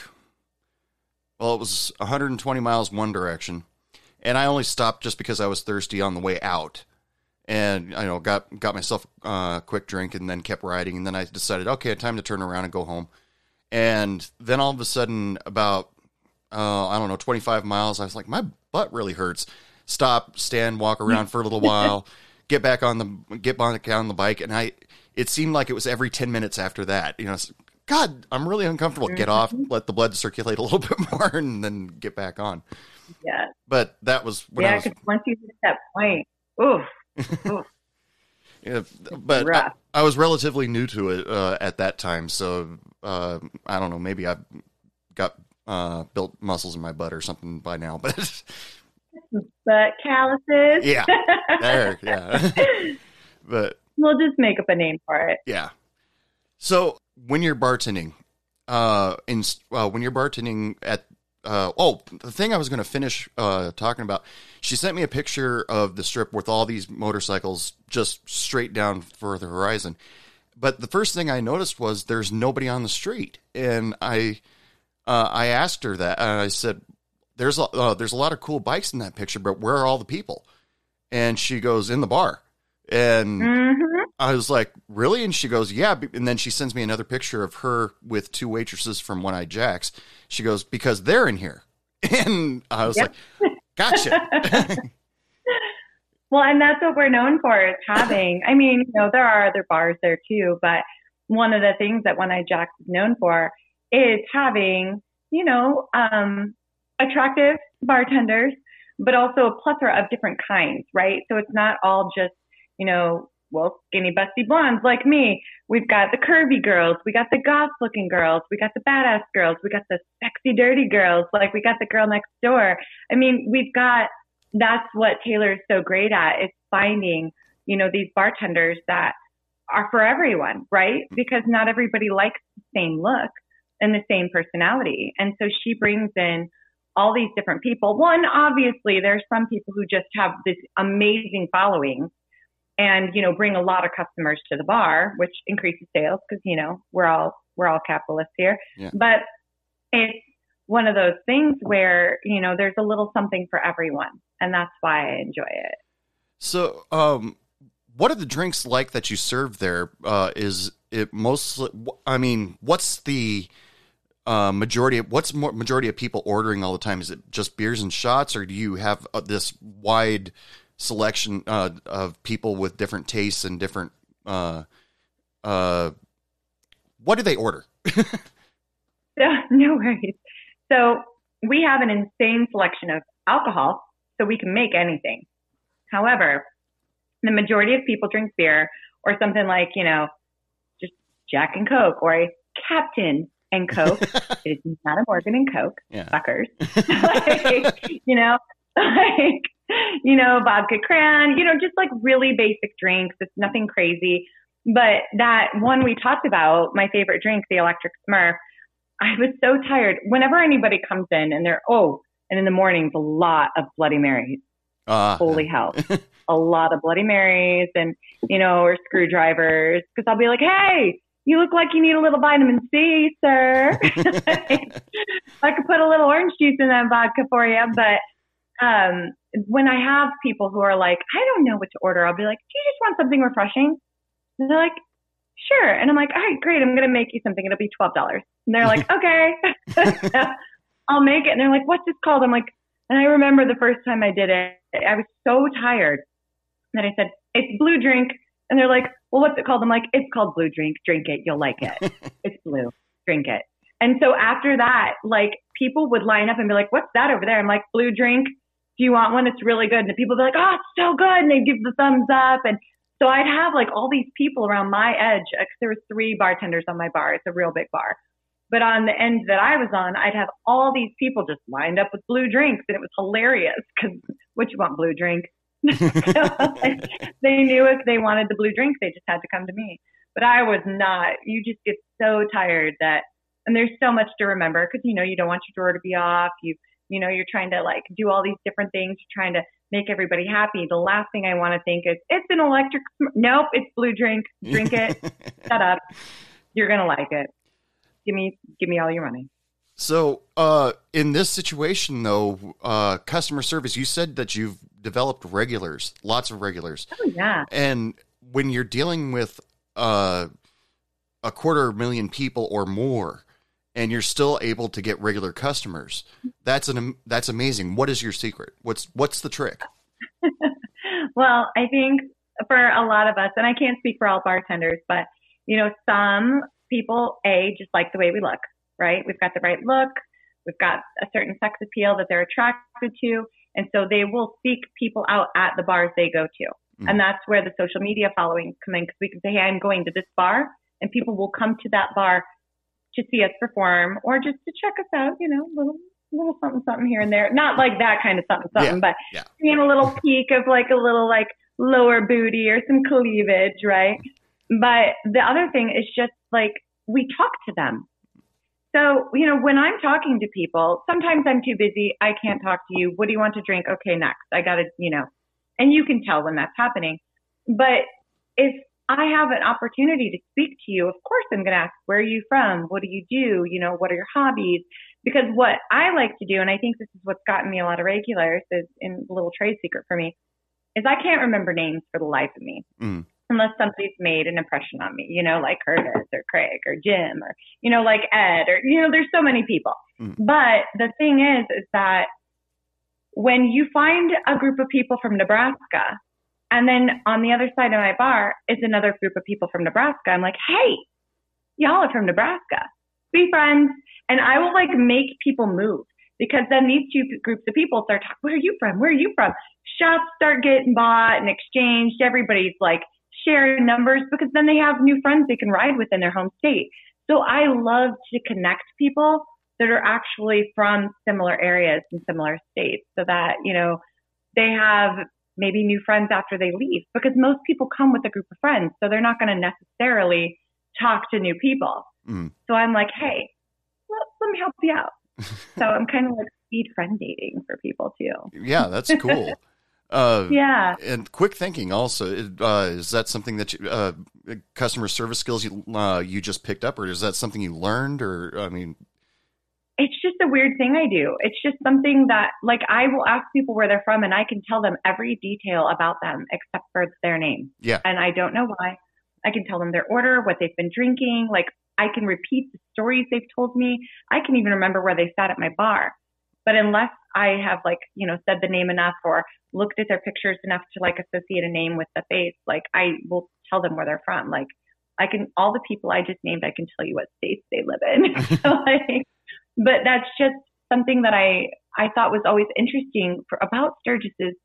well it was 120 miles one direction, and I only stopped just because I was thirsty on the way out, and I know got got myself a quick drink and then kept riding, and then I decided okay time to turn around and go home, and then all of a sudden about uh, I don't know 25 miles I was like my butt really hurts, stop stand walk around for a little while get back on the get back on the bike, and I it seemed like it was every ten minutes after that. You know, God, I'm really uncomfortable. Get off, Mm-hmm. let the blood circulate a little bit more, and then get back on. Yeah. But that was when I Yeah, because once you hit that point, oof, Yeah, but I. I was relatively new to it uh, at that time, so uh, I don't know. Maybe I've got uh, built muscles in my butt or something by now. But but calluses. yeah, there, yeah. but we'll just make up a name for it. Yeah. So when you're bartending, uh, in uh, when you're bartending at uh, oh, the thing I was going to finish uh, talking about, she sent me a picture of the strip with all these motorcycles just straight down for the horizon. But the first thing I noticed was there's nobody on the street, and I uh, I asked her that, and I said, "There's a uh, there's a lot of cool bikes in that picture, but where are all the people?" And she goes, "In the bar." And hmm I was like, really? And she goes, yeah. And then she sends me another picture of her with two waitresses from One Eye Jacks. She goes, because they're in here. And I was Yep. like, gotcha. Well, and that's what we're known for is having. I mean, you know, there are other bars there too, but one of the things that One Eye Jacks is known for is having, you know, um, attractive bartenders, but also a plethora of different kinds, right? So it's not all just, you know, well, skinny, busty blondes like me. We've got the curvy girls, we got the goth looking girls, we got the badass girls, we got the sexy, dirty girls, like we got the girl next door. I mean, we've got that's what Taylor is so great at is finding, you know, these bartenders that are for everyone, right? Because not everybody likes the same look and the same personality. And so she brings in all these different people. One, obviously, there's some people who just have this amazing following and, you know, bring a lot of customers to the bar, which increases sales because, you know, we're all, we're all capitalists here. Yeah. But it's one of those things where, you know, there's a little something for everyone. And that's why I enjoy it. so, um, what are the drinks like that you serve there? Uh, is it mostly, I mean, what's the, uh, majority of what's more majority of people ordering all the time? Is it just beers and shots, or do you have uh, this wide selection uh, of people with different tastes and different? Uh, uh, what do they order? Yeah, no worries. So we have an insane selection of alcohol, so we can make anything. However, the majority of people drink beer or something like, you know, just Jack and Coke or a Captain and Coke. it is not a Morgan and Coke, Yeah. suckers. like, you know, like, you know, vodka cran, you know, just like really basic drinks. It's nothing crazy. But that one we talked about, my favorite drink, the electric smurf, I was so tired. Whenever anybody comes in and they're, oh, and in the mornings, a lot of Bloody Marys. Uh, Holy hell. a lot of Bloody Marys and, you know, or screwdrivers. Cause I'll be like, hey, you look like you need a little vitamin C, sir. I could put a little orange juice in that vodka for you. But um, when I have people who are like, I don't know what to order, I'll be like, do you just want something refreshing? And they're like, sure. And I'm like, all right, great. I'm going to make you something. It'll be $12. And they're like, okay. I'll make it. And they're like, what's this called? I'm like, and I remember the first time I did it, I was so tired that I said, it's blue drink. And they're like, well, what's it called? I'm like, it's called blue drink. Drink it. You'll like it. it's blue. Drink it. And so after that, like people would line up and be like, what's that over there? I'm like, blue drink. Do you want one? It's really good. And the people be like, oh, it's so good. And they give the thumbs up. And so I'd have like all these people around my edge. There was three bartenders on my bar. It's a real big bar. But on the end that I was on, I'd have all these people just lined up with blue drinks, and it was hilarious. Because what you want, blue drink? they knew if they wanted the blue drink, they just had to come to me. But I was not. You just get so tired that, and there's so much to remember because you know you don't want your drawer to be off. You You know, you're trying to like do all these different things, you're trying to make everybody happy. The last thing I want to think is it's an electric. Sm-. Nope, it's blue drink. Drink it. Shut up. You're gonna like it. Give me, give me all your money. So, uh, in this situation, though, uh, customer service, you said that you've developed regulars, lots of regulars. Oh yeah. And when you're dealing with uh, a quarter million people or more, and you're still able to get regular customers, that's an that's amazing. What is your secret? What's what's the trick? well, I think for a lot of us, and I can't speak for all bartenders, but you know, some people a just like the way we look, right? We've got the right look, we've got a certain sex appeal that they're attracted to, and so they will seek people out at the bars they go to. Mm. And that's where the social media following come in because we can say, hey, I'm going to this bar, and people will come to that bar to see us perform or just to check us out, you know, little little something something here and there. Not like that kind of something something, yeah, but yeah. seeing a little peek of like a little like lower booty or some cleavage, right? But the other thing is just like we talk to them. So, you know, when I'm talking to people, sometimes I'm too busy. I can't talk to you. What do you want to drink? Okay, next. I got to, you know, and you can tell when that's happening. But if I have an opportunity to speak to you, of course I'm going to ask, where are you from? What do you do? You know, what are your hobbies? Because what I like to do, and I think this is what's gotten me a lot of regulars, is in a little trade secret for me, is I can't remember names for the life of me. Mm. Unless somebody's made an impression on me, you know, like Curtis or Craig or Jim or, you know, like Ed or, you know, there's so many people. Mm. But the thing is, is that when you find a group of people from Nebraska and then on the other side of my bar is another group of people from Nebraska. I'm like, hey, y'all are from Nebraska. Be friends. And I will like make people move because then these two groups of people start talking, where are you from? Where are you from? Shots start getting bought and exchanged. Everybody's like sharing numbers because then they have new friends they can ride with in their home state. So I love to connect people that are actually from similar areas and similar states so that, you know, they have maybe new friends after they leave because most people come with a group of friends. So they're not going to necessarily talk to new people. Mm. So I'm like, hey, let, let me help you out. so I'm kind of like speed friend dating for people too. Yeah, that's cool. Uh, yeah. And quick thinking also, uh, is that something that you, uh, customer service skills you, uh, you just picked up or is that something you learned or, I mean, it's just a weird thing I do. It's just something that, like, I will ask people where they're from and I can tell them every detail about them except for their name. Yeah. And I don't know why. I can tell them their order, what they've been drinking. Like, I can repeat the stories they've told me. I can even remember where they sat at my bar. But unless I have, like, you know, said the name enough or looked at their pictures enough to, like, associate a name with the face, like, I will tell them where they're from. Like, I can, all the people I just named, I can tell you what states they live in. so, like, but that's just something that I, I thought was always interesting for, about Sturgis is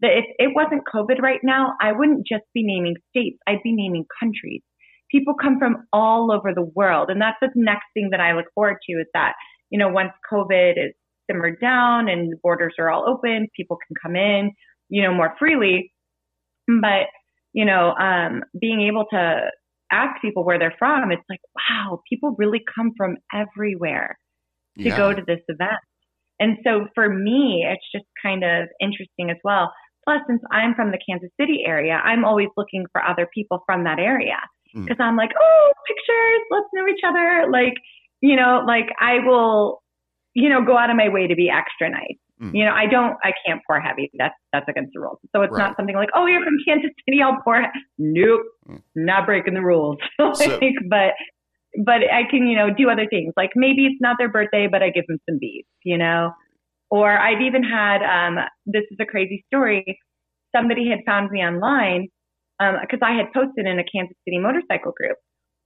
that if it wasn't COVID right now, I wouldn't just be naming states. I'd be naming countries. People come from all over the world. And that's the next thing that I look forward to is that, you know, once COVID is simmered down and the borders are all open, people can come in, you know, more freely. But, you know, um, being able to ask people where they're from, it's like, wow, people really come from everywhere to yeah. go to this event. And so for me, it's just kind of interesting as well. Plus, since I'm from the Kansas City area, I'm always looking for other people from that area because mm. I'm like, oh, pictures, let's know each other. Like, you know, like I will, you know, go out of my way to be extra nice. Mm. You know, I don't, I can't pour heavy. That's that's against the rules. So it's right. not something like, oh, you're from Kansas City, I'll pour. Nope, mm. not breaking the rules. like, so, but but I can, you know, do other things. Like maybe it's not their birthday, but I give them some beef, you know? Or I've even had, um, this is a crazy story. Somebody had found me online, um, cause I had posted in a Kansas City motorcycle group.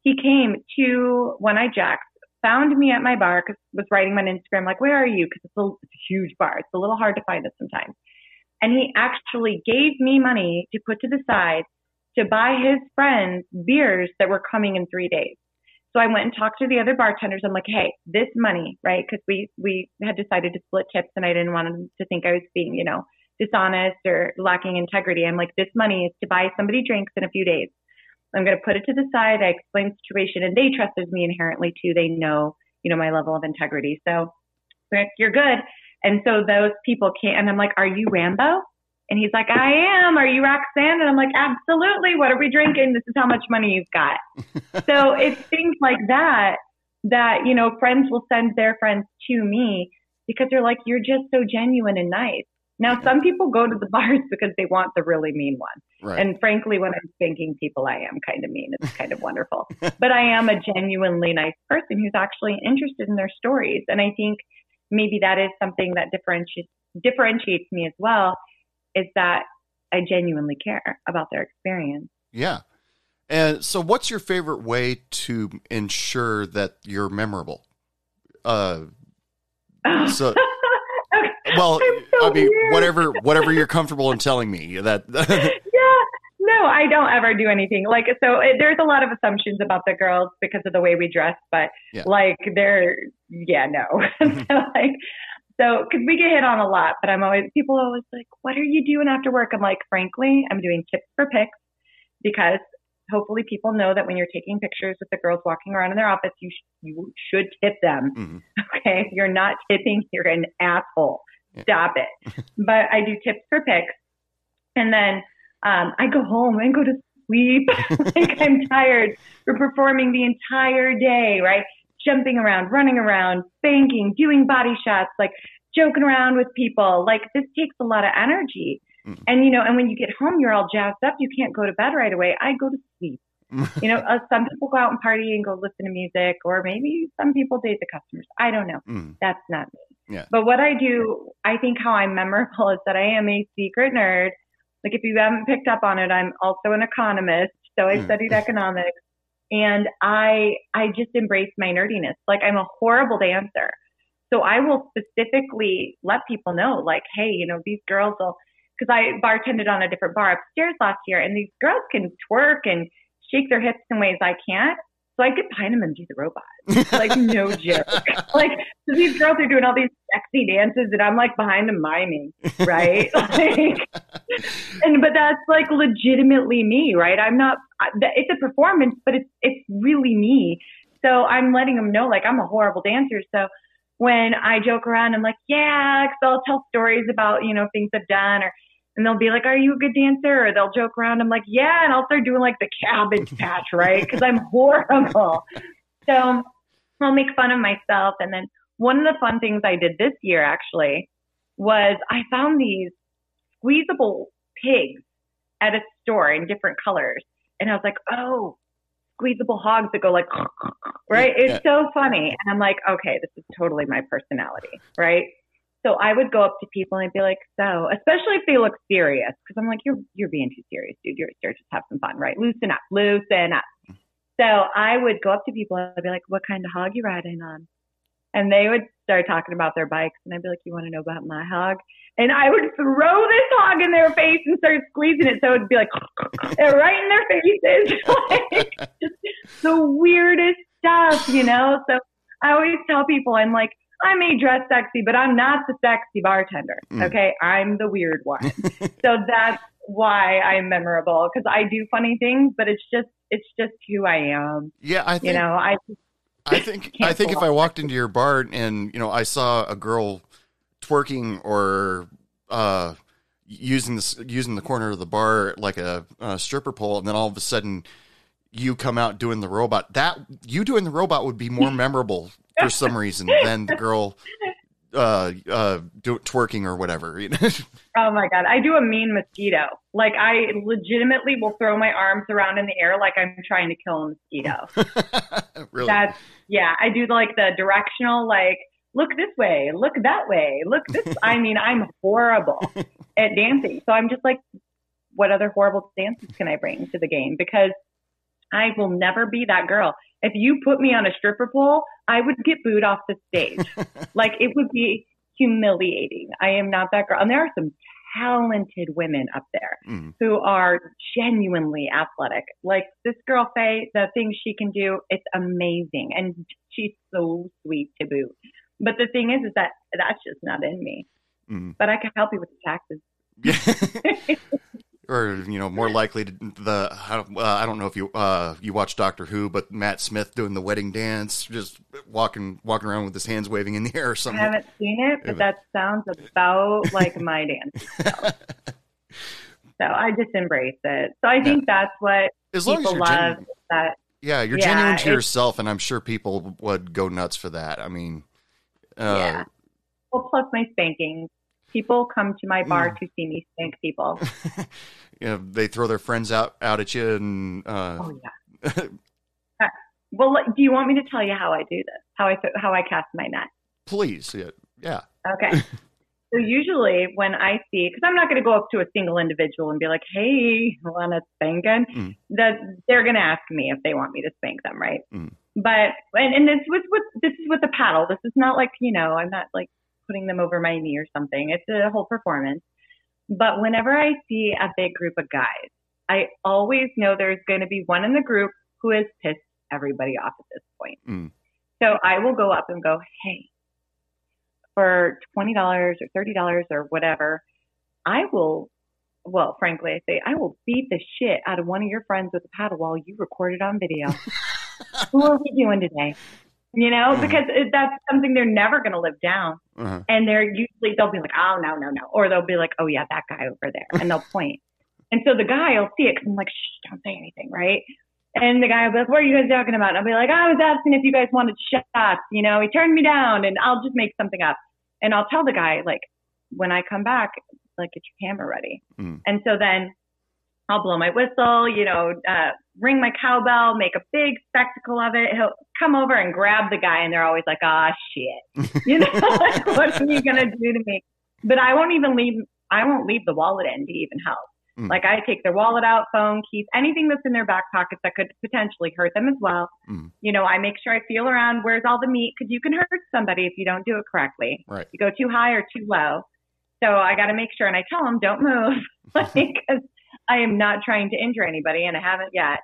He came to One Eye Jacks, found me at my bar, cause was writing on Instagram, like, where are you? Cause it's a, it's a huge bar. It's a little hard to find us sometimes. And he actually gave me money to put to the side to buy his friends beers that were coming in three days. So I went and talked to the other bartenders. I'm like, hey, this money, right? Because we we had decided to split tips, and I didn't want them to think I was being, you know, dishonest or lacking integrity. I'm like, this money is to buy somebody drinks in a few days. I'm going to put it to the side. I explained the situation, and they trusted me inherently too. They know, you know, my level of integrity. So you're good. And so those people can't, and I'm like, are you Rambo? And he's like, I am. Are you Roxanne? And I'm like, absolutely. What are we drinking? This is how much money you've got. so it's things like that that, you know, friends will send their friends to me because they're like, you're just so genuine and nice. Now, some people go to the bars because they want the really mean one. Right. And frankly, when I'm thanking people, I am kind of mean. It's kind of wonderful. but I am a genuinely nice person who's actually interested in their stories. And I think maybe that is something that differentiates differentiates me as well is that I genuinely care about their experience. yeah. And so, what's your favorite way to ensure that you're memorable? Uh, So- Okay. well, so I mean, weird. whatever, whatever you're comfortable in telling me that. yeah. No, I don't ever do anything like so. It, there's a lot of assumptions about the girls because of the way we dress, but Yeah. like they're yeah no. like so because we get hit on a lot, but I'm always people are always like, what are you doing after work? I'm like, frankly, I'm doing tips for pics because hopefully people know that when you're taking pictures with the girls walking around in their office, you sh- you should tip them. Mhm. Okay, if you're not tipping, you're an asshole. Yeah. Stop it. but I do tips for pics, and then um, I go home and go to sleep. like I'm tired for performing the entire day, right? Jumping around, running around, banking, doing body shots, like joking around with people. Like this takes a lot of energy. Mhm. And you know, and when you get home, you're all jazzed up. You can't go to bed right away. I go to sleep. You know, uh, some people go out and party and go listen to music, or maybe some people date the customers. I don't know. Mm, That's not me. Yeah. But what I do, I think how I'm memorable is that I am a secret nerd. Like if you haven't picked up on it, I'm also an economist. So I Mm. studied economics and I, I just embrace my nerdiness. Like I'm a horrible dancer. So I will specifically let people know, like, hey, you know, these girls will, because I bartended on a different bar upstairs last year, and these girls can twerk and shake their hips in ways I can't. So I get behind them and do the robot. Like, no joke. like, so these girls are doing all these sexy dances, and I'm like behind them miming, right? like, and but that's like legitimately me, right? I'm not. It's a performance, but it's it's really me. So I'm letting them know, like, I'm a horrible dancer. So when I joke around, I'm like, yeah, because I'll tell stories about you know things I've done, or and they'll be like, are you a good dancer? Or they'll joke around. I'm like, yeah, and I'll start doing like the cabbage patch, right? Because I'm horrible. So I'll make fun of myself. And then one of the fun things I did this year actually was I found these squeezable pigs at a store in different colors. And I was like, oh, squeezable hogs that go like, right? It's so funny. And I'm like, okay, this is totally my personality, right? So I would go up to people and I'd be like, so, especially if they look serious, because I'm like, you're you're being too serious, dude. You're serious. Just have some fun, right? Loosen up, loosen up. So I would go up to people and I'd be like, what kind of hog you riding on? And they would start talking about their bikes, and I'd be like, you want to know about my hog? And I would throw this hog in their face and start squeezing it, so it'd be like right in their faces, like just the weirdest stuff, you know. So I always tell people, I'm like, I may dress sexy, but I'm not the sexy bartender. Mm. Okay, I'm the weird one. so that's why I'm memorable because I do funny things, but it's just it's just who I am. yeah, I think You know, I I think I think if I walked into your bar and you know I saw a girl twerking or uh, using this using the corner of the bar like a, a stripper pole, and then all of a sudden you come out doing the robot, that you doing the robot would be more memorable for some reason than the girl uh, uh, twerking or whatever. Oh my god, I do a mean mosquito. Like I legitimately will throw my arms around in the air like I'm trying to kill a mosquito. really? That's yeah, I do like the directional like look this way, look that way, look this I mean, I'm horrible at dancing. So I'm just like what other horrible dances can I bring to the game because I will never be that girl. If you put me on a stripper pole, I would get booed off the stage. like it would be humiliating. I am not that girl. And there are some talented women up there Mm. who are genuinely athletic. Like this girl Faye, the things she can do, it's amazing. And she's so sweet to boot. But the thing is, is that that's just not in me. Mm. But I can help you with the taxes. Yeah. or you know, more likely to the I don't, uh, I don't know if you uh, you watch Doctor Who, but Matt Smith doing the wedding dance, just walking walking around with his hands waving in the air or something. I haven't seen it, but that sounds about like my dance. So, so I just embrace it. So I think that's what As long as people you're love. genuine, That yeah, you're Yeah, genuine to yourself, and I'm sure people would go nuts for that. I mean, uh, yeah. Well, plus my spanking. People come to my Mm. bar to see me spank people. know, they throw their friends out out at you, and uh, Oh yeah. Uh, well, do you want me to tell you how I do this? How I how I cast my net? please, yeah, yeah, Okay. so usually when I see, because I'm not going to go up to a single individual and be like, "Hey, want to spanking?" Mm. That they're going to ask me if they want me to spank them, right? Mm. But and, and this was with this is with the paddle. This is not like you know I'm not like putting them over my knee or something. It's a whole performance. But whenever I see a big group of guys, I always know there's going to be one in the group who has pissed everybody off at this point. Mm. So I will go up and go, hey, for $20 or $30 or whatever, I will, well, frankly, I say, I will beat the shit out of one of your friends with a paddle while you record it on video. Who are we doing today? You know, Mhm. because it, that's something they're never going to live down. uh-huh. And they're usually, they'll be like, oh, no, no, no. Or they'll be like, oh, yeah, that guy over there. And they'll point. And so the guy will see it because I'm like, shh, don't say anything, right? And the guy will be like, what are you guys talking about? And I'll be like, I was asking if you guys wanted shots. You know, he turned me down and I'll just make something up. And I'll tell the guy, like, when I come back, like, get your camera ready. Mm. And so then I'll blow my whistle, you know, uh, ring my cowbell, make a big spectacle of it. He'll come over and grab the guy, and they're always like, "Ah, shit," you know, like, what are you gonna do to me? But I won't even leave. I won't leave the wallet in to even help. Mm. Like I take their wallet out, phone, keys, anything that's in their back pockets that could potentially hurt them as well. Mm. You know, I make sure I feel around where's all the meat because you can hurt somebody if you don't do it correctly. Right. You go too high or too low. So I got to make sure, and I tell them, don't move, like, I am not trying to injure anybody, and I haven't yet.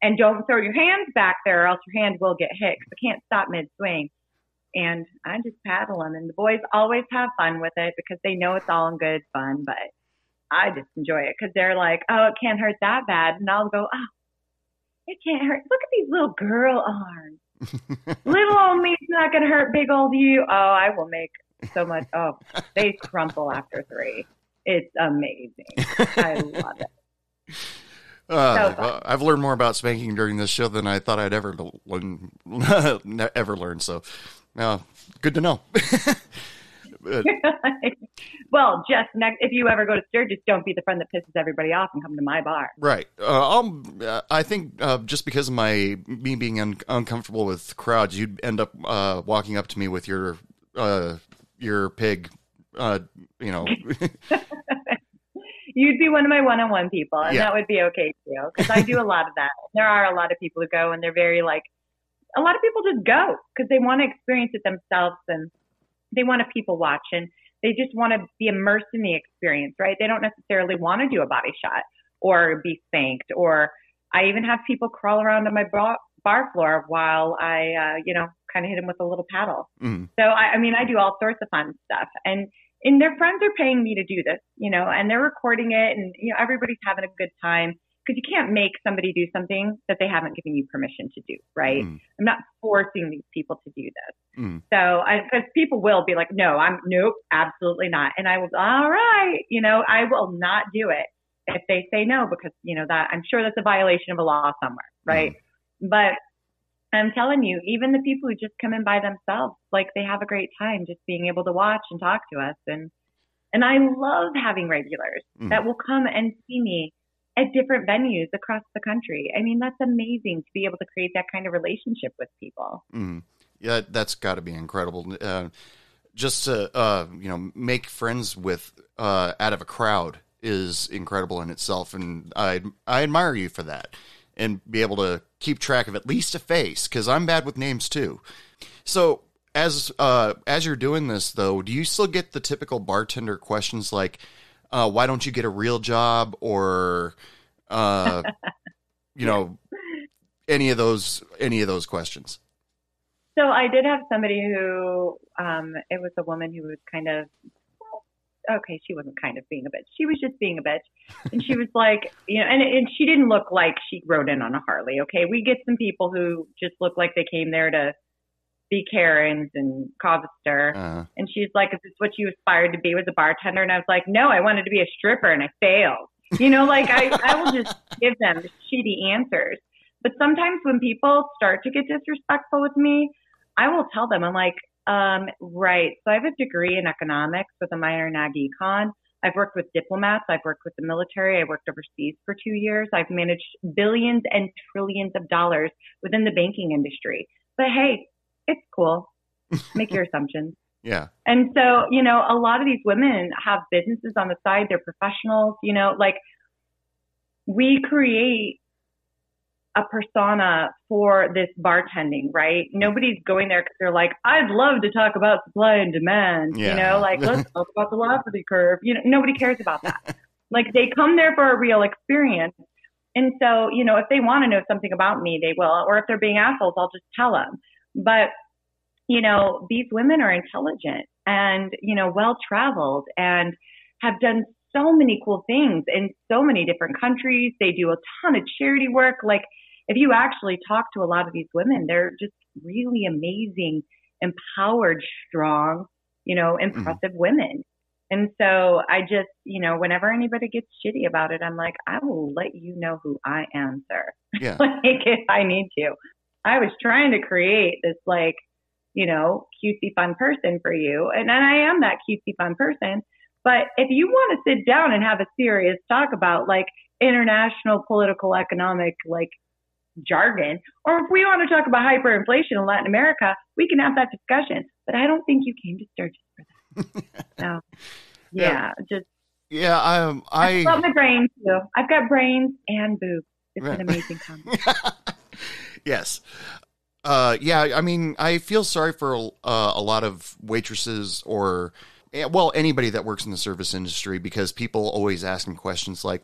And don't throw your hands back there, or else your hand will get hit. 'cause I can't stop mid swing. And I just paddle them, and the boys always have fun with it because they know it's all in good fun. But I just enjoy it because they're like, "Oh, it can't hurt that bad," and I'll go, "Oh, it can't hurt. Look at these little girl arms. little old me's not gonna hurt big old you. Oh, I will make so much. Oh, they crumple after three. It's amazing. I love it. Uh, So I've learned more about spanking during this show than I thought I'd ever learn, ever learn. So, uh, good to know. But, well, just next, if you ever go to Sturgis, don't be the friend that pisses everybody off and come to my bar. right. Uh, I'll, uh, I think uh, just because of my me being un- uncomfortable with crowds, you'd end up uh, walking up to me with your uh, your pig. Uh, you know, You'd be one of my one-on-one people, and Yeah. that would be okay too, because I do a lot of that. There are a lot of people who go, and they're very like, a lot of people just go because they want to experience it themselves, and they want to people watch, and they just want to be immersed in the experience, right? They don't necessarily want to do a body shot or be spanked, or I even have people crawl around on my bar, bar floor while I, uh, you know, kind of hit them with a little paddle. mm, So I, I mean, I do all sorts of fun stuff, and and their friends are paying me to do this, you know, and they're recording it, and you know, everybody's having a good time because you can't make somebody do something that they haven't given you permission to do, right? mm, I'm not forcing these people to do this. mm. So, because people will be like, no, I'm nope, absolutely not, and I will, all right, you know, I will not do it if they say no because you know that I'm sure that's a violation of a law somewhere, right? But I'm telling you, even the people who just come in by themselves, like they have a great time just being able to watch and talk to us. And and I love having regulars Mm. that will come and see me at different venues across the country. I mean, that's amazing to be able to create that kind of relationship with people. Mm. Yeah, that's got to be incredible. Uh, just to uh, you know make friends with uh, out of a crowd is incredible in itself, and I I admire you for that, and be able to keep track of at least a face because I'm bad with names too. So as uh, as you're doing this though, do you still get the typical bartender questions like, uh, "Why don't you get a real job?" or uh, you know any of those any of those questions? So I did have somebody who, um, it was a woman who was kind of okay, she wasn't kind of being a bitch. She was just being a bitch. And she was like, you know, and, and she didn't look like she rode in on a Harley. Okay. We get some people who just look like they came there to be Karens and cause a stir. Uh, And she's like, is this what you aspired to be was a bartender? And I was like, no, I wanted to be a stripper and I failed. You know, like I, I will just give them shitty answers. But sometimes when people start to get disrespectful with me, I will tell them, I'm like, um, right. So I have a degree in economics with a minor in ag econ. I've worked with diplomats. I've worked with the military. I worked overseas for two years. I've managed billions and trillions of dollars within the banking industry. But hey, it's cool. Make your assumptions. yeah. And so, you know, a lot of these women have businesses on the side. They're professionals, you know, like we create a persona for this bartending, right? Mm-hmm. Nobody's going there because they're like, I'd love to talk about supply and demand, Yeah. you know, like let's talk about the velocity curve. You know, nobody cares about that. like they come there for a real experience. And so, you know, if they want to know something about me, they will. Or if they're being assholes, I'll just tell them. But you know, these women are intelligent and, you know, well traveled and have done so many cool things in so many different countries. They do a ton of charity work. Like, if you actually talk to a lot of these women, they're just really amazing, empowered, strong, you know, mm-hmm. impressive women. And so I just, you know, whenever anybody gets shitty about it, I'm like, I will let you know who I am, sir. Yeah. like, if I need to. I was trying to create this, like, you know, cutesy fun person for you. And, and I am that cutesy fun person. But if you want to sit down and have a serious talk about like international political economic like jargon, or if we want to talk about hyperinflation in Latin America, we can have that discussion. But I don't think you came to Sturgis for that. So Yeah. yeah, just Yeah. Um, I I. love my brain too. I've got brains and boobs. It's Right. an amazing combo. yes. Uh, yeah, I mean, I feel sorry for uh, a lot of waitresses or, well, anybody that works in the service industry because people always ask asking questions like,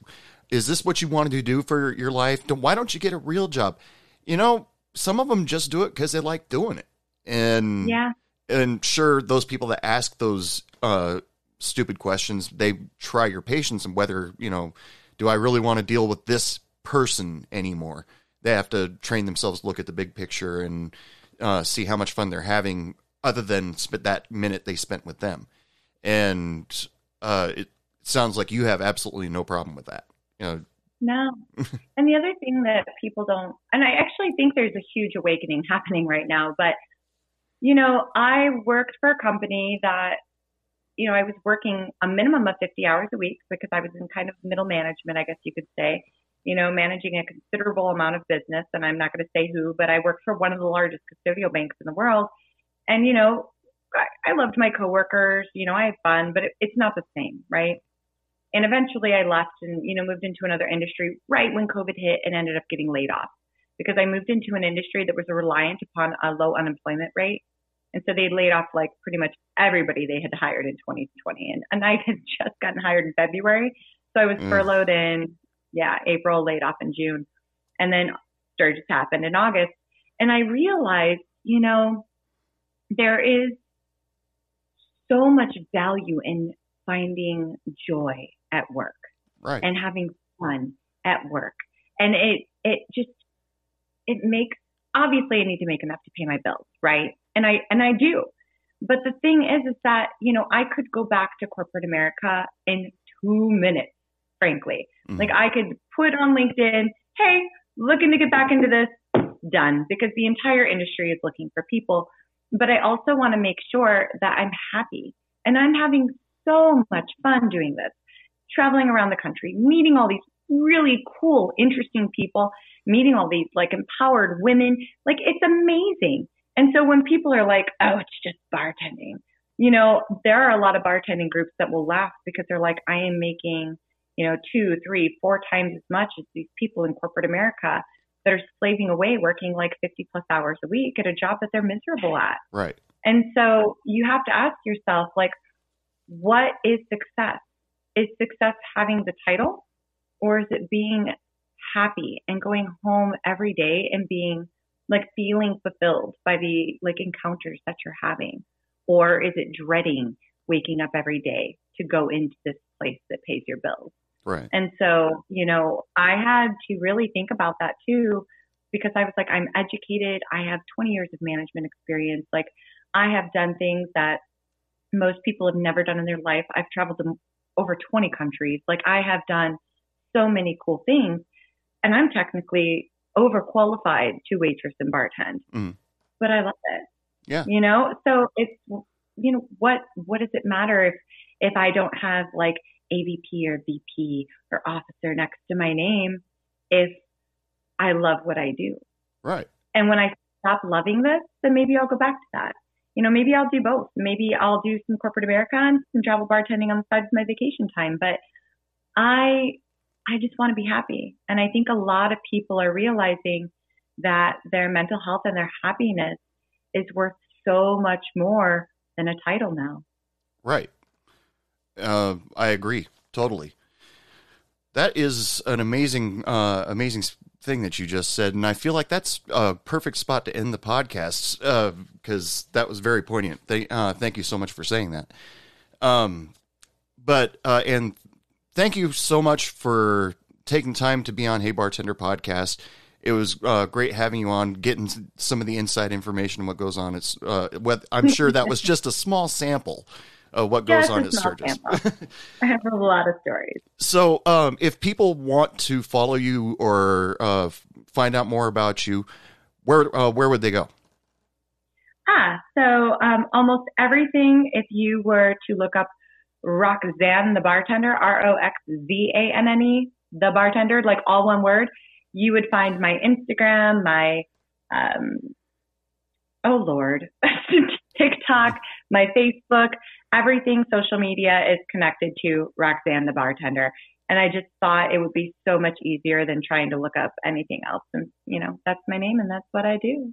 "Is this what you wanted to do for your life? Why don't you get a real job?" You know, some of them just do it because they like doing it, and Yeah. and sure, those people that ask those uh, stupid questions, they try your patience and whether you know, do I really want to deal with this person anymore? They have to train themselves to look at the big picture and uh, see how much fun they're having, other than that minute they spent with them. And uh, it sounds like you have absolutely no problem with that. You know, No. and the other thing that people don't, and I actually think there's a huge awakening happening right now, but, you know, I worked for a company that, you know, I was working a minimum of 50 hours a week because I was in kind of middle management, I guess you could say, you know, managing a considerable amount of business. And I'm not going to say who, but I worked for one of the largest custodial banks in the world. And, you know, I, I loved my coworkers, you know, I had fun, but it, it's not the same, right? And eventually I left and, you know, moved into another industry right when COVID hit and ended up getting laid off because I moved into an industry that was reliant upon a low unemployment rate. And so they laid off like pretty much everybody they had hired in 2020. And, and I had just gotten hired in February. So I was Mm. furloughed in, yeah, April, laid off in June. And then Sturgis happened in August. And I realized, you know, there is so much value in finding joy at work right? and having fun at work. And it it just it makes obviously I need to make enough to pay my bills, right? And I and I do. But the thing is is that, you know, I could go back to corporate America in 2 minutes, frankly. Mhm. Like I could put on LinkedIn, "Hey, looking to get back into this." Done because the entire industry is looking for people. But I also want to make sure that I'm happy and I'm having so much fun doing this traveling around the country, meeting all these really cool, interesting people, meeting all these like empowered women. Like it's amazing. And so when people are like, oh, it's just bartending, you know, there are a lot of bartending groups that will laugh because they're like, I am making, you know, two, three, four times as much as these people in corporate America that are slaving away working like 50 plus hours a week at a job that they're miserable at. right. And so you have to ask yourself, like, what is success? Is success having the title or is it being happy and going home every day and being like feeling fulfilled by the like encounters that you're having? Or is it dreading waking up every day to go into this place that pays your bills. Right. And so, you know, I had to really think about that too, because I was like, I'm educated. I have 20 years of management experience. Like, I have done things that most people have never done in their life. I've traveled to over 20 countries. Like, I have done so many cool things, and I'm technically overqualified to waitress and bartend, Mm. but I love it. Yeah. You know, so it's you know what what does it matter if if I don't have like AVP or VP or officer next to my name if I love what I do. Right. And when I stop loving this, then maybe I'll go back to that. You know, maybe I'll do both. Maybe I'll do some corporate America and some travel bartending on the side of my vacation time. But I I just want to be happy. And I think a lot of people are realizing that their mental health and their happiness is worth so much more than a title now. Right. Uh, I agree totally. That is an amazing, uh, amazing thing that you just said, and I feel like that's a perfect spot to end the podcast because that was very poignant. Thank, uh, thank you so much for saying that. Um, but uh, and thank you so much for taking time to be on Hey Bartender podcast. It was uh, great having you on, getting some of the inside information on what goes on. It's uh, I'm sure that was just a small sample of what goes Just on at Sturgis. I have a lot of stories. So, um, if people want to follow you or uh, find out more about you, where uh, where would they go? Ah, so um, almost everything, if you were to look up Roxanne the bartender, R O X Z A N N E, the bartender, like all one word, you would find my Instagram, my, um, oh Lord, TikTok, my Facebook, everything social media is connected to Roxanne the bartender. And I just thought it would be so much easier than trying to look up anything else. And, you know, that's my name and that's what I do.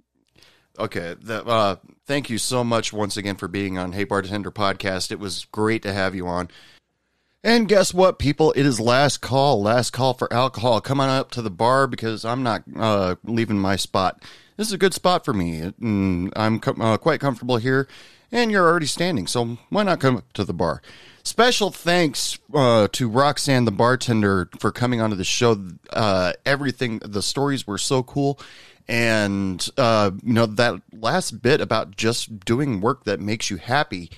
Okay, that, uh, thank you so much once again for being on Hey Bartender podcast. It was great to have you on. And guess what, people? It is last call, last call for alcohol. Come on up to the bar because I'm not uh, leaving my spot. This is a good spot for me. I'm uh, quite comfortable here, and you're already standing, so why not come up to the bar? Special thanks uh, to Roxanne, the bartender, for coming onto the show. Uh, everything, the stories were so cool. And, uh, you know, that last bit about just doing work that makes you happy,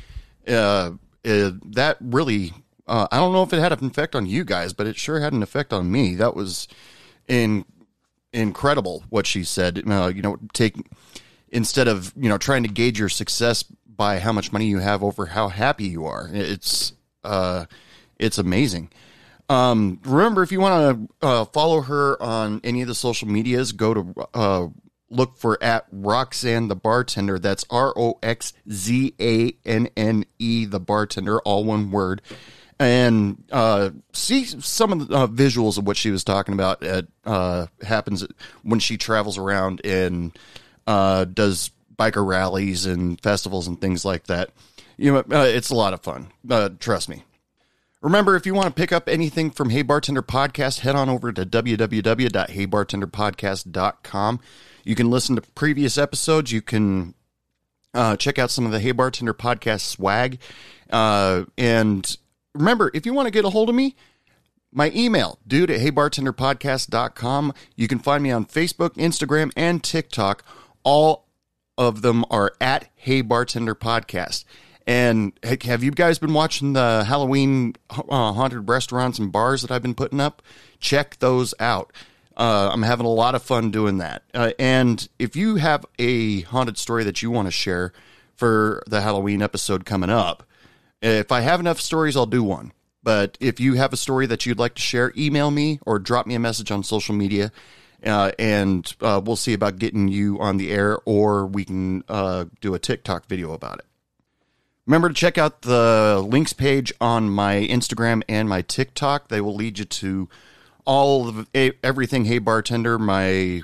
uh, that really, uh, I don't know if it had an effect on you guys, but it sure had an effect on me. That was in, incredible what she said. Uh, you know, take, instead of, you know, trying to gauge your success by how much money you have over how happy you are. It's, uh, it's amazing. Um, remember, if you want to uh, follow her on any of the social medias, go to uh, look for at Roxanne the bartender. That's R O X Z A N N E the bartender, all one word. And uh, see some of the uh, visuals of what she was talking about. At uh, happens when she travels around and uh, does biker rallies and festivals and things like that. You know, uh, it's a lot of fun. Uh, trust me. Remember, if you want to pick up anything from Hey Bartender Podcast, head on over to www.heybartenderpodcast.com. You can listen to previous episodes. You can uh, check out some of the Hey Bartender Podcast swag. Uh, and remember, if you want to get a hold of me, my email, dude at heybartenderpodcast.com. You can find me on Facebook, Instagram, and TikTok. All of them are at Hey Bartender Podcast. And have you guys been watching the Halloween uh, haunted restaurants and bars that I've been putting up? Check those out. Uh, I'm having a lot of fun doing that. Uh, and if you have a haunted story that you want to share for the Halloween episode coming up, if I have enough stories, I'll do one. But if you have a story that you'd like to share, email me or drop me a message on social media. Uh, and uh, we'll see about getting you on the air, or we can uh, do a TikTok video about it. Remember to check out the links page on my Instagram and my TikTok. They will lead you to all of everything Hey Bartender, my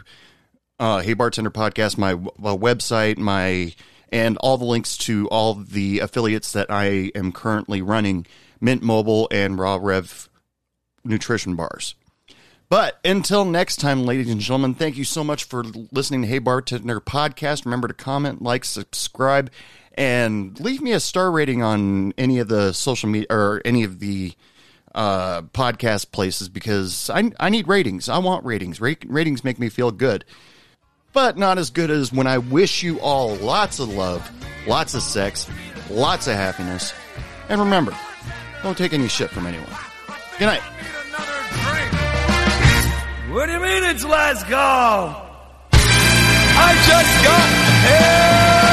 uh, Hey Bartender podcast, my uh, website, my and all the links to all the affiliates that I am currently running, Mint Mobile and Raw Rev Nutrition Bars. But until next time, ladies and gentlemen, thank you so much for listening to Hey Bartender podcast. Remember to comment, like, subscribe, and leave me a star rating on any of the social media or any of the uh, podcast places because I, I need ratings. I want ratings. Ra- ratings make me feel good, but not as good as when I wish you all lots of love, lots of sex, lots of happiness. And remember, don't take any shit from anyone. Good night. What do you mean it's last call? I just got here.